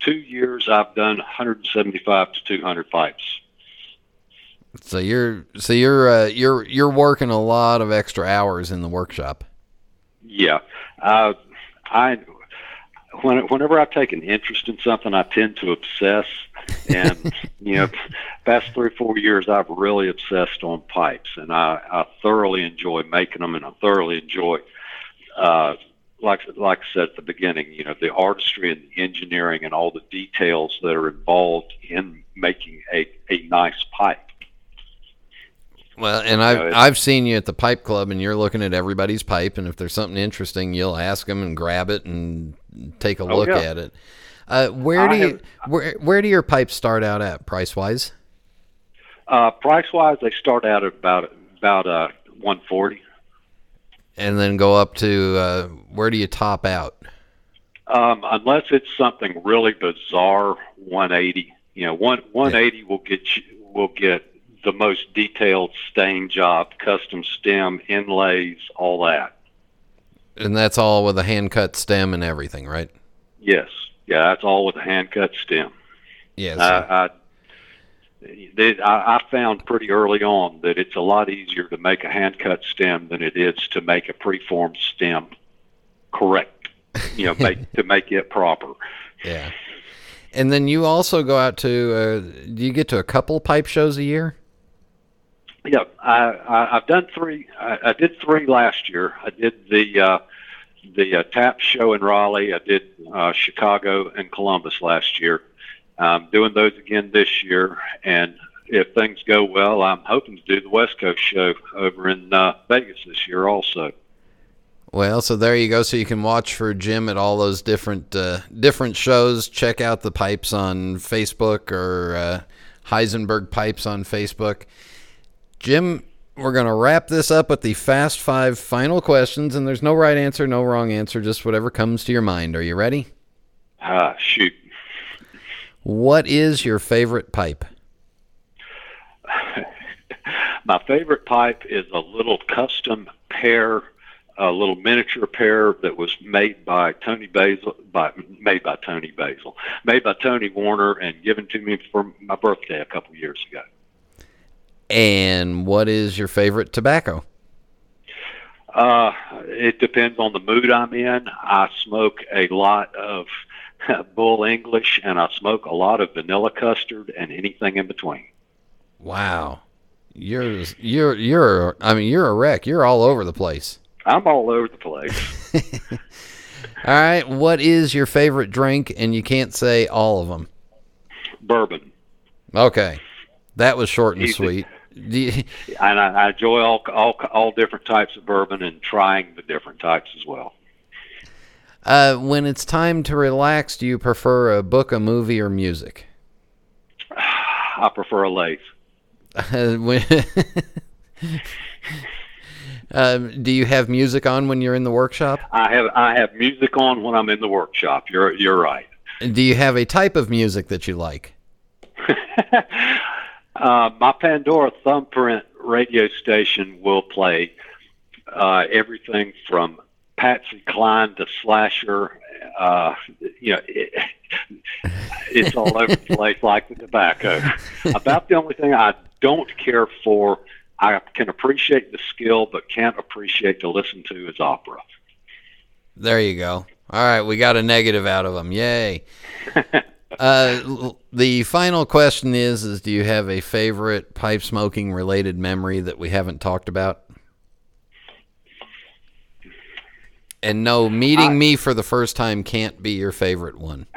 two years I've done 175 to 200 pipes. So you're so you're uh, you're you're working a lot of extra hours in the workshop. Yeah, uh, I when, whenever I take an interest in something, I tend to obsess. And [LAUGHS] you know, past three or four years, I've really obsessed on pipes, and I, I thoroughly enjoy making them, and I thoroughly enjoy, uh, like like I said at the beginning, you know, the artistry and the engineering and all the details that are involved in making a a nice pipe. Well, and I've it's- I've seen you at the pipe club, and you're looking at everybody's pipe, and if there's something interesting, you'll ask them and grab it and take a look yeah. at it. Uh, where I do you have- where where do your pipes start out at price wise? Uh, price wise, they start out at about about uh, 140. And then go up to uh, where do you top out? Um, unless it's something really bizarre, 180. You know, one 180 will get you, will get the most detailed stain job, custom stem, inlays, all that. And that's all with a hand cut stem and everything, right? Yes, yeah, that's all with a hand cut stem. Yes. I, I, they, I I found pretty early on that it's a lot easier to make a hand cut stem than it is to make a preformed stem correct. You know, make [LAUGHS] to make it proper. yeah. And then you also go out to uh, do you get to a couple pipe shows a year? Yeah, I, I, I've done three. I, I did three last year. I did the uh, the uh, TAP show in Raleigh. I did uh, Chicago and Columbus last year. I'm doing those again this year, and if things go well, I'm hoping to do the West Coast show over in uh, Vegas this year also. Well, so there you go. So you can watch for Jim at all those different uh, different shows. Check out the pipes on Facebook or uh, Heisenberg Pipes on Facebook. Jim, we're going to wrap this up with the Fast Five final questions, and there's no right answer, no wrong answer, just whatever comes to your mind. Are you ready? Ah, shoot. What is your favorite pipe? [LAUGHS] My favorite pipe is a little custom pair, a little miniature pair that was made by Tony Basil, by made by Tony Basil, made by Tony Warner, and given to me for my birthday a couple years ago. And what is your favorite tobacco? Uh, it depends on the mood I'm in. I smoke a lot of [LAUGHS] Bull English, and I smoke a lot of vanilla custard and anything in between. Wow, you're you're you're. I mean, you're a wreck. You're all over the place. I'm all over the place. [LAUGHS] all right, what is your favorite drink? And you can't say all of them. Bourbon. Okay, that was short and Easy. sweet. You- and I, I enjoy all, all all different types of bourbon and trying the different types as well. Uh, when it's time to relax, do you prefer a book, a movie, or music? [SIGHS] I prefer a lathe. [LAUGHS] Uh, when- [LAUGHS] um, do you have music on when you're in the workshop? I have I have music on when I'm in the workshop. You're you're right. Do you have a type of music that you like? [LAUGHS] Uh, my Pandora thumbprint radio station will play uh, everything from Patsy Cline to Slasher. Uh, you know, it, it's all over the place like the tobacco. About the only thing I don't care for, I can appreciate the skill, but can't appreciate to listen to is opera. There you go. All right, we got a negative out of them. Yay. [LAUGHS] uh, the final question is: Is do you have a favorite pipe smoking related memory that we haven't talked about? And no, meeting me for the first time can't be your favorite one. [LAUGHS]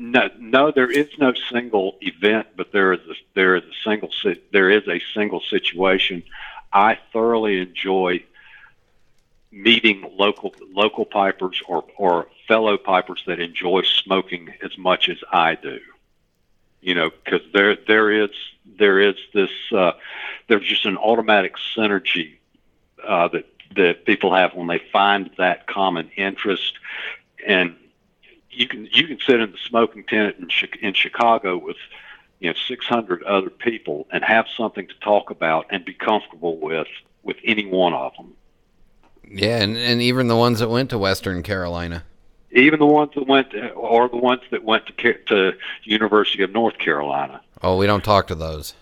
No, no, there is no single event, but there is a, there is a single there is a single situation. I thoroughly enjoy meeting local local pipers or or fellow pipers that enjoy smoking as much as I do. You know, because there there is there is this uh, there's just an automatic synergy uh, that that people have when they find that common interest and you can you can sit in the smoking tent in, in Chicago with you know 600 other people and have something to talk about and be comfortable with with any one of them. Yeah, and, and even the ones that went to Western Carolina. Even the ones that went to, or the ones that went to to University of North Carolina. Oh, we don't talk to those.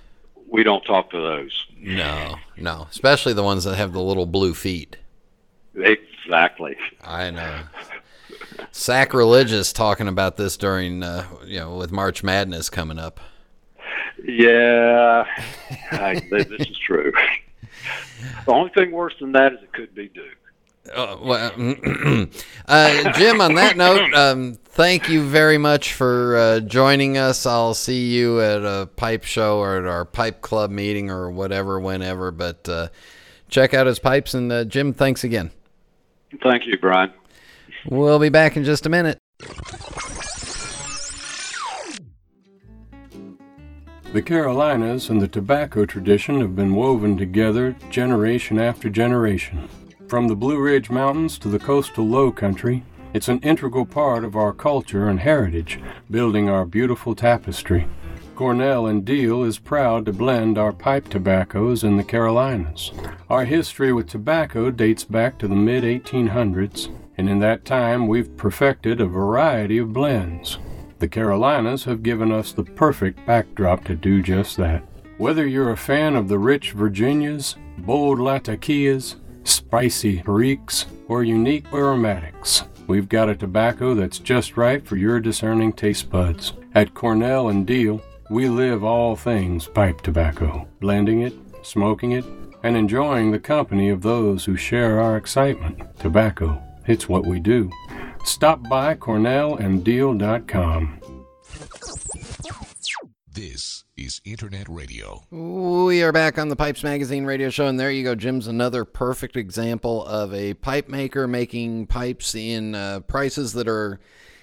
We don't talk to those. No, no. Especially the ones that have the little blue feet. Exactly. I know. Sacrilegious talking about this during, uh, you know, with March Madness coming up. Yeah, [LAUGHS] I, this is true. The only thing worse than that is it could be Duke. Uh, well, [CLEARS THROAT] uh, Jim, on that note, [LAUGHS] um, thank you very much for uh, joining us. I'll see you at a pipe show or at our pipe club meeting or whatever, whenever. But uh, check out his pipes. And uh, Jim, thanks again. Thank you, Brian. We'll be back in just a minute. The Carolinas and the tobacco tradition have been woven together generation after generation. From the Blue Ridge Mountains to the coastal low country, it's an integral part of our culture and heritage, building our beautiful tapestry. Cornell and Diehl is proud to blend our pipe tobaccos in the Carolinas. Our history with tobacco dates back to the mid 1800s, and in that time we've perfected a variety of blends. The Carolinas have given us the perfect backdrop to do just that. Whether you're a fan of the rich Virginias, bold Latakias, spicy Periques, or unique aromatics, we've got a tobacco that's just right for your discerning taste buds. At Cornell and Diehl, We live all things pipe tobacco, blending it, smoking it, and enjoying the company of those who share our excitement. Tobacco, it's what we do. Stop by CornellandDiehl.com. This is Internet Radio. We are back on the Pipes Magazine radio show, and there you go. Jim's another perfect example of a pipe maker making pipes in uh, prices that are,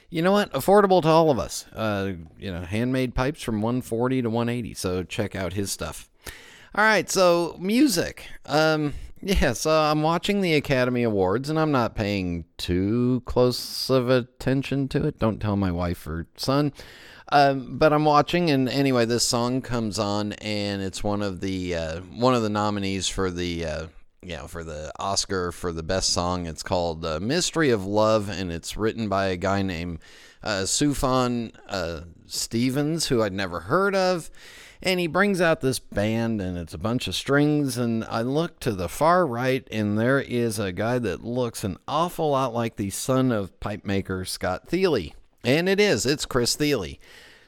you know what, affordable to all of us. Uh, you know, handmade pipes from 140 to 180. So check out his stuff. All right, so music. Um, yeah, so I'm watching the Academy Awards, and I'm not paying too close of attention to it. Don't tell my wife or son. Um, but I'm watching, and anyway, this song comes on, and it's one of the uh, one of the nominees for the uh, you know for the Oscar for the best song. It's called uh, "Mystery of Love," and it's written by a guy named uh, uh, Stevens, who I'd never heard of. And he brings out this band, and it's a bunch of strings. And I look to the far right, and there is a guy that looks an awful lot like the son of pipe maker Scott Thile. And it is, it's Chris Thile.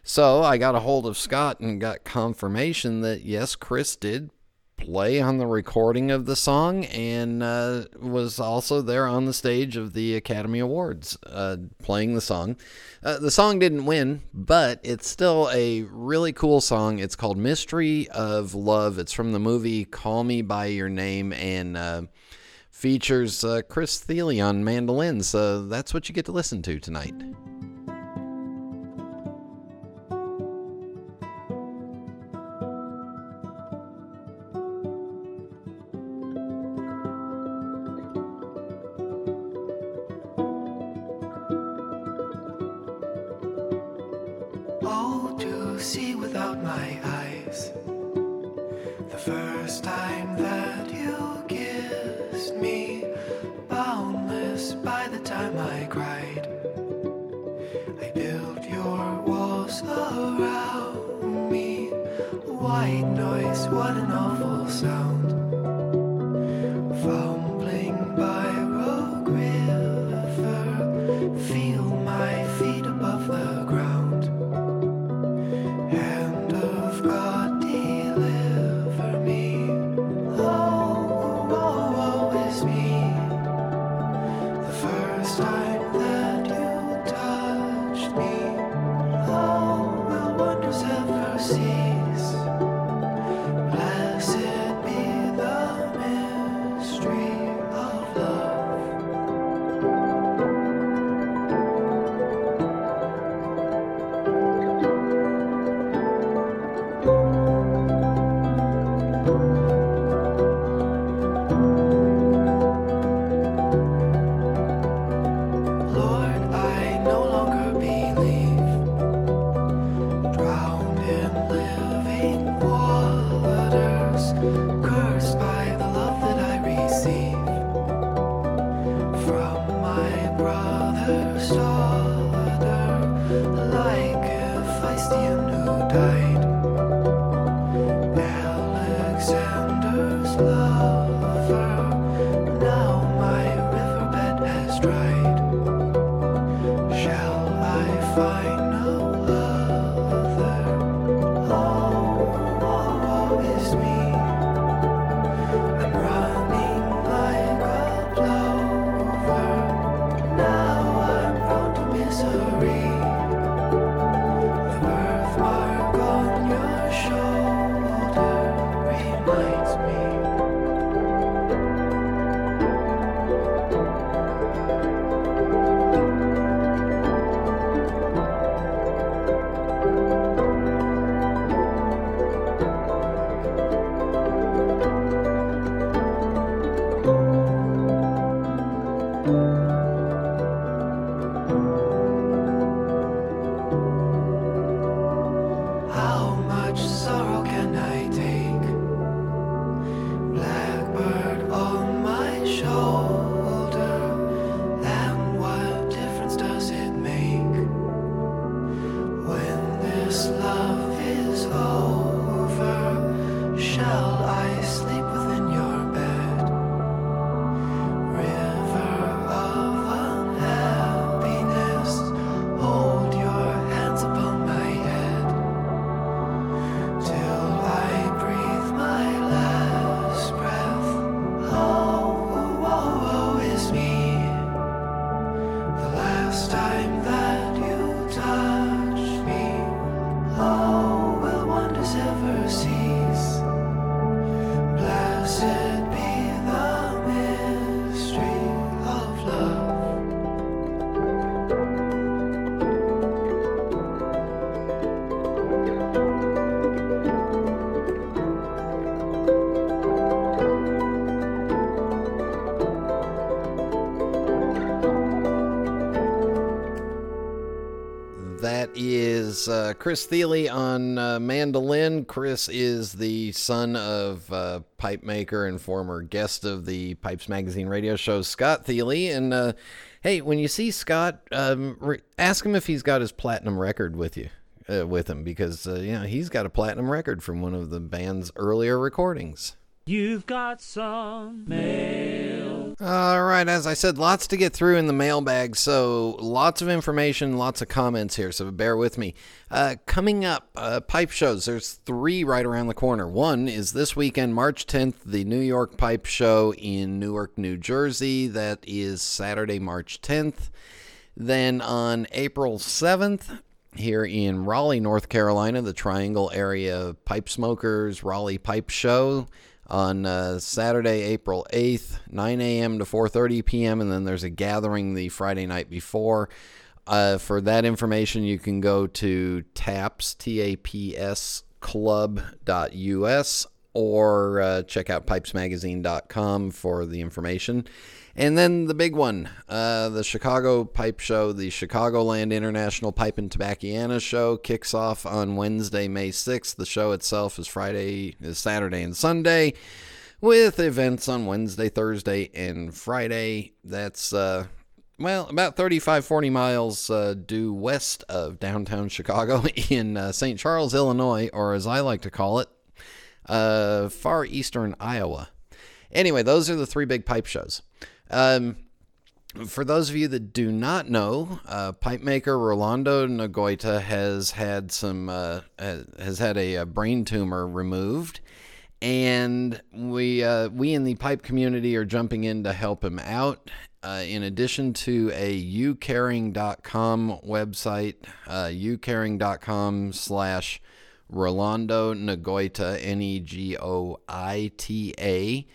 So I got a hold of Scott and got confirmation that yes, Chris did play on the recording of the song and uh, was also there on the stage of the Academy Awards uh, playing the song. Uh, the song didn't win, but it's still a really cool song. It's called Mystery of Love. It's from the movie Call Me By Your Name and uh, features uh, Chris Thile on mandolin. So that's what you get to listen to tonight. Me. The first time Chris Thile on uh, mandolin. Chris is the son of uh, pipe maker and former guest of the Pipes Magazine radio show, Scott Thile. And uh, hey, when you see Scott, um, re- ask him if he's got his platinum record with you. Uh, with him because uh, you know he's got a platinum record from one of the band's earlier recordings. You've got some. All right, as I said, lots to get through in the mailbag, so lots of information, lots of comments here, so bear with me. Uh, coming up, uh, pipe shows. There's three right around the corner. One is this weekend, March 10th, the New York Pipe Show in Newark, New Jersey. That is Saturday, March 10th. Then on April 7th, here in Raleigh, North Carolina, the Triangle Area Pipe Smokers Raleigh Pipe Show on uh, Saturday, April 8th, 9 a.m. to 4:30 p.m. and then there's a gathering the Friday night before. Uh, for that information, you can go to taps t a p s club.us or uh, check out pipesmagazine.com for the information. And then the big one, uh, the Chicago Pipe Show, the Chicagoland International Pipe and Tobacciana Show kicks off on Wednesday, May 6th. The show itself is Friday, is Saturday and Sunday, with events on Wednesday, Thursday, and Friday. That's uh, well, about 35, 40 miles uh, due west of downtown Chicago [LAUGHS] in uh, St. Charles, Illinois, or as I like to call it, uh, far eastern Iowa. Anyway, those are the three big pipe shows. Um, for those of you that do not know, uh, pipe maker Rolando Negoita has had some uh, has had a, a, brain tumor removed, and we uh, we in the pipe community are jumping in to help him out. Uh, in addition to a ucaring.com website, uh, ucaring.com slash Rolando Negoita, N E G O I T A.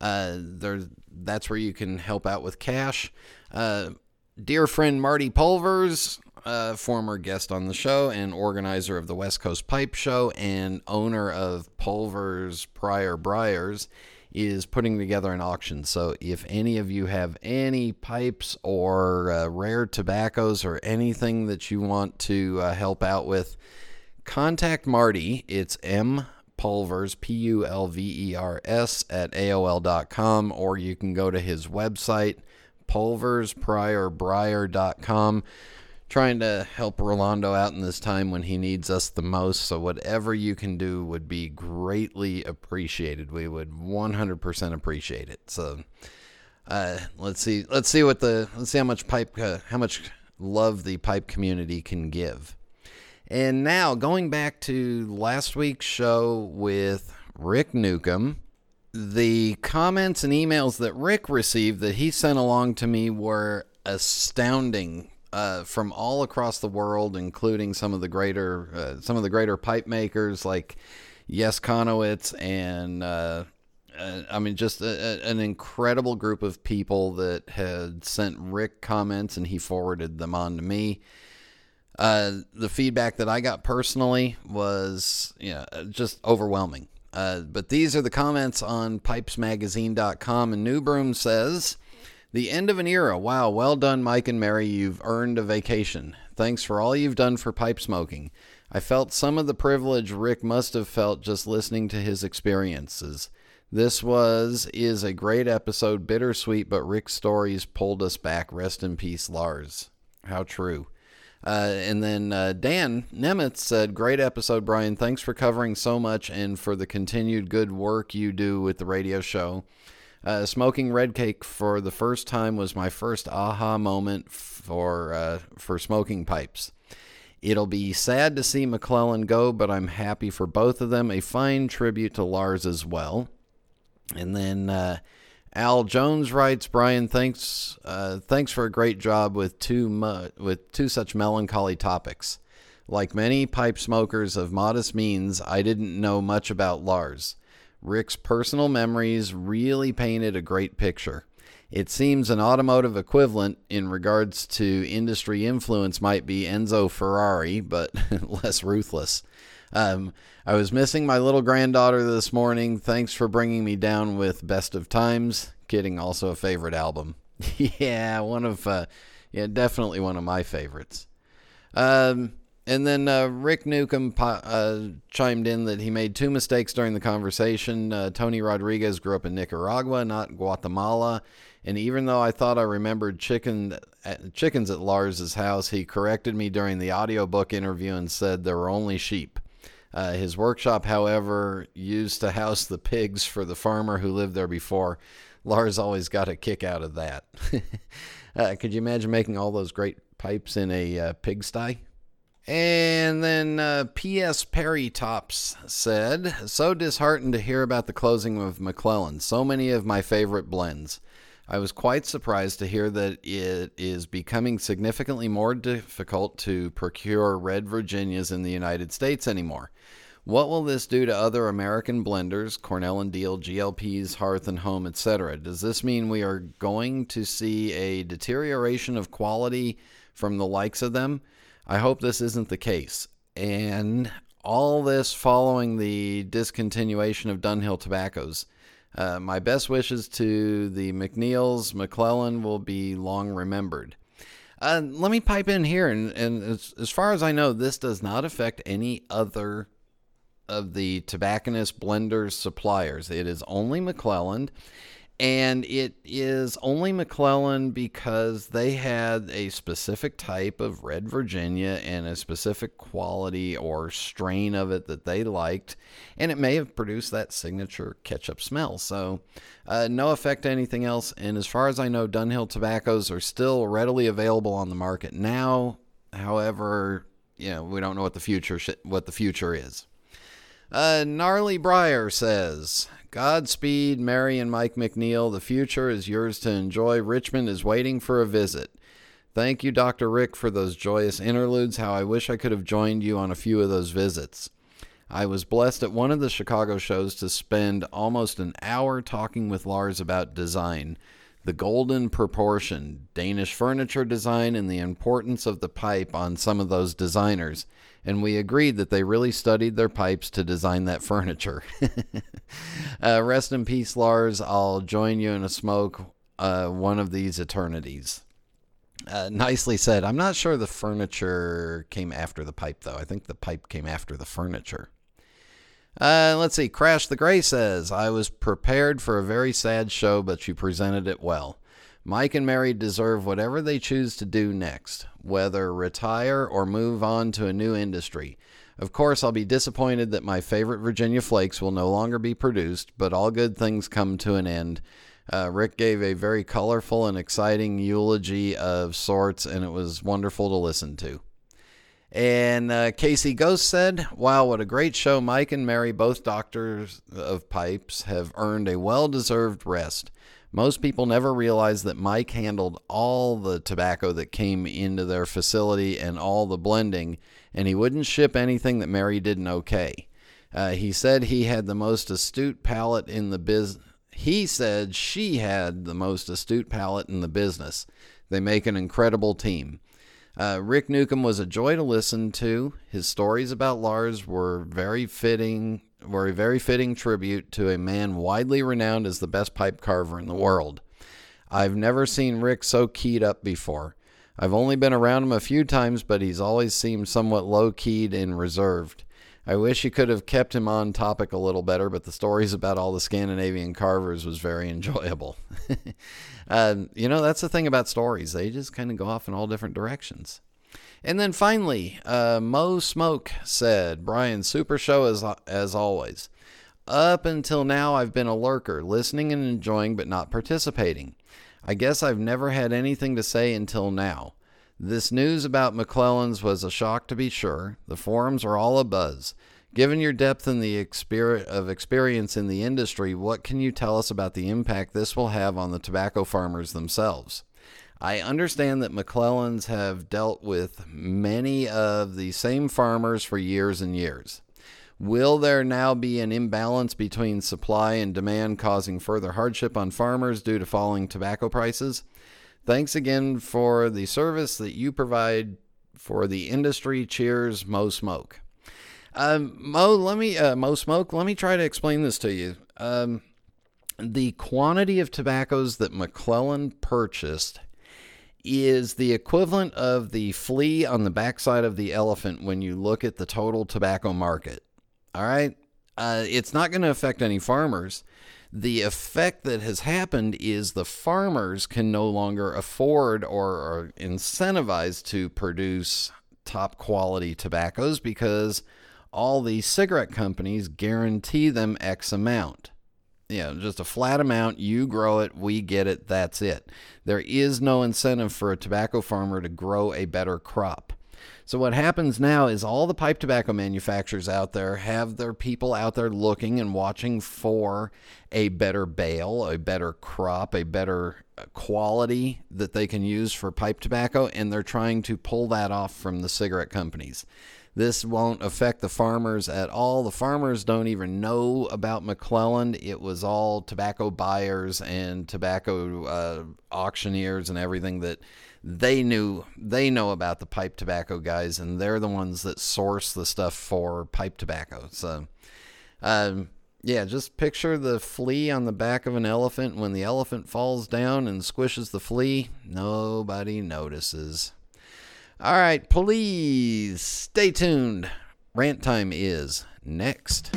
Uh, there's that's where you can help out with cash. Uh, dear friend Marty Pulvers, uh, former guest on the show and organizer of the West Coast Pipe Show and owner of Pulvers Prior Briars, is putting together an auction. So if any of you have any pipes or uh, rare tobaccos or anything that you want to uh, help out with, contact Marty. It's M Pulvers, P U L V E R S, at AOL.com, or you can go to his website, pulverspriorbriar.com. Trying to help Rolando out in this time when he needs us the most. So, whatever you can do would be greatly appreciated. We would 100% appreciate it. So, uh, let's see. Let's see what the. Let's see how much pipe. Uh, how much love the pipe community can give. And now, going back to last week's show with Rick Newcomb, the comments and emails that Rick received that he sent along to me were astounding. Uh, from all across the world, including some of the greater uh, some of the greater pipe makers like Jess Chonowitsch and uh, uh I mean just a, a, an incredible group of people that had sent Rick comments and he forwarded them on to me. Uh, the feedback that I got personally was, you know, just overwhelming. Uh, but these are the comments on pipesmagazine.com. And Newbroom says, The end of an era. Wow, well done, Mike and Mary. You've earned a vacation. Thanks for all you've done for pipe smoking. I felt some of the privilege Rick must have felt just listening to his experiences. This was is a great episode, bittersweet, but Rick's stories pulled us back. Rest in peace, Lars. How true. Uh, and then uh, Dan Nemitz said, Great episode, Brian. Thanks for covering so much and for the continued good work you do with the radio show. Uh, smoking red cake for the first time was my first aha moment for uh, for smoking pipes. It'll be sad to see McClelland go, but I'm happy for both of them. A fine tribute to Lars as well. And then uh, Al Jones writes, Brian, thanks, uh, thanks for a great job with two mu- with two such melancholy topics. Like many pipe smokers of modest means, I didn't know much about Lars. Rick's personal memories really painted a great picture. It seems an automotive equivalent in regards to industry influence might be Enzo Ferrari, but [LAUGHS] less ruthless. Um, I was missing my little granddaughter this morning. Thanks for bringing me down with Best of Times. Kidding, also a favorite album. [LAUGHS] yeah, one of, uh, yeah, definitely one of my favorites. Um, And then uh, Rick Newcomb uh, chimed in that he made two mistakes during the conversation. Uh, Tony Rodriguez grew up in Nicaragua, not Guatemala. And even though I thought I remembered chicken, uh, chickens at Lars's house, he corrected me during the audiobook interview and said there were only sheep. Uh, his workshop, however, used to house the pigs for the farmer who lived there before. Lars always got a kick out of that. [LAUGHS] uh, could you imagine making all those great pipes in a uh, pigsty? And then uh, P.S. Perry Tops said, So disheartened to hear about the closing of McClelland. So many of my favorite blends. I was quite surprised to hear that it is becoming significantly more difficult to procure red Virginias in the United States anymore. What will this do to other American blenders, Cornell and Diehl, GLPs, Hearth and Home, etc.? Does this mean we are going to see a deterioration of quality from the likes of them? I hope this isn't the case. And all this following the discontinuation of Dunhill tobaccos. Uh, my best wishes to the McNiels. McClelland will be long remembered. Uh, let me pipe in here, and, and as, as far as I know, this does not affect any other of the tobacconist blenders suppliers. It is only McClelland, and it is only McClelland because they had a specific type of red Virginia and a specific quality or strain of it that they liked, and it may have produced that signature ketchup smell. So, uh, no effect to anything else. And as far as I know, Dunhill tobaccos are still readily available on the market now. However, you know, we don't know what the future sh- what the future is. Uh, Gnarly Briar says, Godspeed, Mary and Mike McNiel. The future is yours to enjoy. Richmond is waiting for a visit. Thank you, Dr. Rick, for those joyous interludes. How I wish I could have joined you on a few of those visits. I was blessed at one of the Chicago shows to spend almost an hour talking with Lars about design, the golden proportion, Danish furniture design, and the importance of the pipe on some of those designers and we agreed that they really studied their pipes to design that [LAUGHS] furniture. [LAUGHS] uh, rest in peace, Lars. I'll join you in a smoke uh, one of these eternities. Uh, nicely said. I'm not sure the furniture came after the pipe, though. I think the pipe came after the furniture. Uh, let's see. Crash the Gray says, I was prepared for a very sad show, but you presented it well. Mike and Mary deserve whatever they choose to do next, whether retire or move on to a new industry. Of course, I'll be disappointed that my favorite Virginia Flakes will no longer be produced, but all good things come to an end. Uh, Rick gave a very colorful and exciting eulogy of sorts, and it was wonderful to listen to. And uh, Casey Ghost said, Wow, what a great show. Mike and Mary, both doctors of pipes, have earned a well deserved rest. Most people never realize that Mike handled all the tobacco that came into their facility and all the blending, and he wouldn't ship anything that Mary didn't okay. Uh, he said he had the most astute palate in the biz. He said she had the most astute palate in the business. They make an incredible team. Uh, Rick Newcomb was a joy to listen to. His stories about Lars were very fitting were a very fitting tribute to a man widely renowned as the best pipe carver in the world. I've never seen Rick so keyed up before. I've only been around him a few times, but he's always seemed somewhat low keyed and reserved. I wish you could have kept him on topic a little better, but the stories about all the Scandinavian carvers was very [LAUGHS] enjoyable. [LAUGHS] uh, you know, that's the thing about stories, they just kind of go off in all different directions. And then finally, uh, Mo Smoke said, Brian, super show as, as always. Up until now, I've been a lurker, listening and enjoying, but not participating. I guess I've never had anything to say until now. This news about McClelland's was a shock to be sure. The forums are all abuzz. Given your depth and the exper- of experience in the industry, what can you tell us about the impact this will have on the tobacco farmers themselves? I understand that McClellands have dealt with many of the same farmers for years and years. Will there now be an imbalance between supply and demand causing further hardship on farmers due to falling tobacco prices? Thanks again for the service that you provide for the industry. Cheers, Mo Smoke. Um, Mo, let me uh, Mo Smoke. Let me try to explain this to you. Um, the quantity of tobaccos that McClelland purchased is the equivalent of the flea on the backside of the elephant when you look at the total tobacco market. All right? Uh, it's not going to affect any farmers. The effect that has happened is the farmers can no longer afford or are incentivized to produce top quality tobaccos because all these cigarette companies guarantee them X amount. You know, just a flat amount, you grow it, we get it, that's it. There is no incentive for a tobacco farmer to grow a better crop. So what happens now is all the pipe tobacco manufacturers out there have their people out there looking and watching for a better bale, a better crop, a better uh, quality that they can use for pipe tobacco and they're trying to pull that off from the cigarette companies. This won't affect the farmers at all. The farmers don't even know about McClelland. It was all tobacco buyers and tobacco uh, auctioneers and everything that they knew. They know about the pipe tobacco guys, and they're the ones that source the stuff for pipe tobacco. So, um, yeah, just picture the flea on the back of an elephant. When the elephant falls down and squishes the flea, nobody notices. All right, please stay tuned. Rant time is next.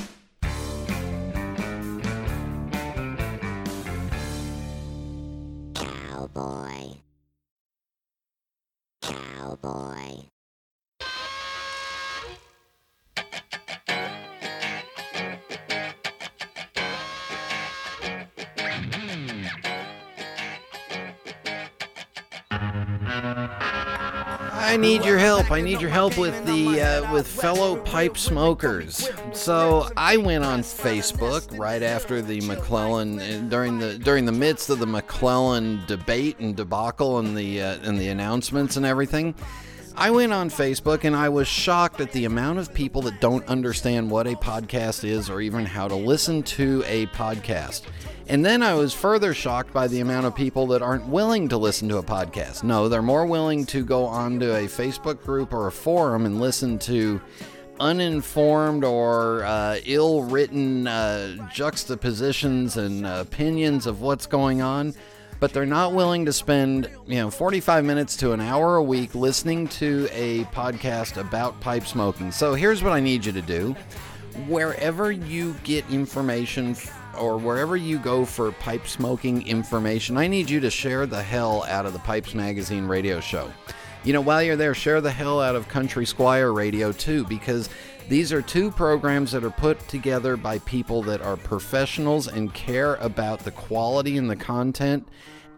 I need your help. I need your help with the uh, with fellow pipe smokers. So I went on Facebook right after the McClelland uh, during the during the midst of the McClelland debate and debacle and the uh, and the announcements and everything. I went on Facebook and I was shocked at the amount of people that don't understand what a podcast is or even how to listen to a podcast. And then I was further shocked by the amount of people that aren't willing to listen to a podcast. No, they're more willing to go onto a Facebook group or a forum and listen to uninformed or uh, ill written uh, juxtapositions and opinions of what's going on but they're not willing to spend, you know, 45 minutes to an hour a week listening to a podcast about pipe smoking. So here's what I need you to do. Wherever you get information or wherever you go for pipe smoking information, I need you to share the hell out of the Pipes Magazine radio show. You know, while you're there, share the hell out of Country Squire Radio too, because these are two programs that are put together by people that are professionals and care about the quality and the content.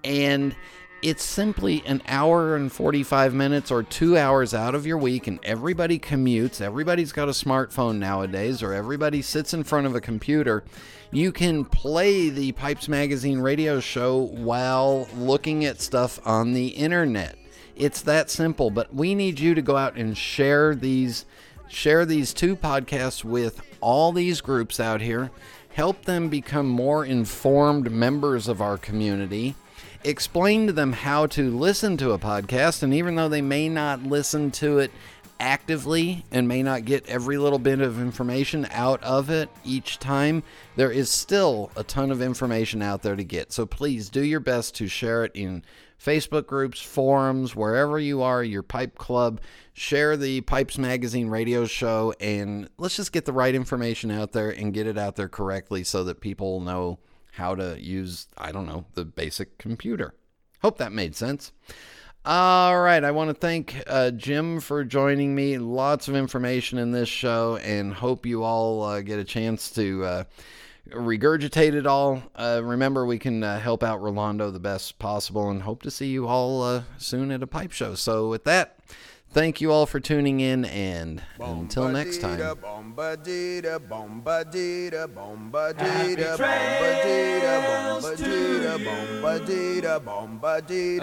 And it's simply an hour and 45 minutes or two hours out of your week, and everybody commutes. Everybody's got a smartphone nowadays, or everybody sits in front of a computer. You can play the Pipes Magazine radio show while looking at stuff on the internet. It's that simple, but we need you to go out and share these share these two podcasts with all these groups out here, help them become more informed members of our community, explain to them how to listen to a podcast, and even though they may not listen to it actively and may not get every little bit of information out of it each time, there is still a ton of information out there to get. So please do your best to share it in Facebook groups, forums, wherever you are, your pipe club. Share the Pipes Magazine radio show and let's just get the right information out there and get it out there correctly so that people know how to use, I don't know, the basic computer. Hope that made sense. All right, I want to thank uh, Jim for joining me. Lots of information in this show, and hope you all uh, get a chance to uh, regurgitate it all. Uh, remember, we can uh, help out Rolando the best possible, and hope to see you all uh, soon at a pipe show. So, with that, thank you all for tuning in, and until next time.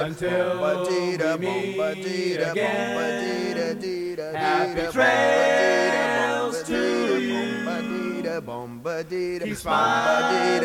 Until we meet again. Happy trails to you. Keep smiling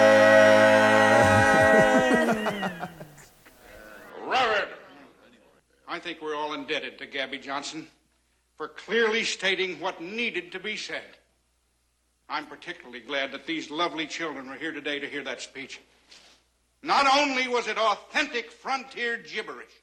Think we're all indebted to Gabby Johnson for clearly stating what needed to be said. I'm particularly glad that these lovely children were here today to hear that speech. Not only was it authentic frontier gibberish,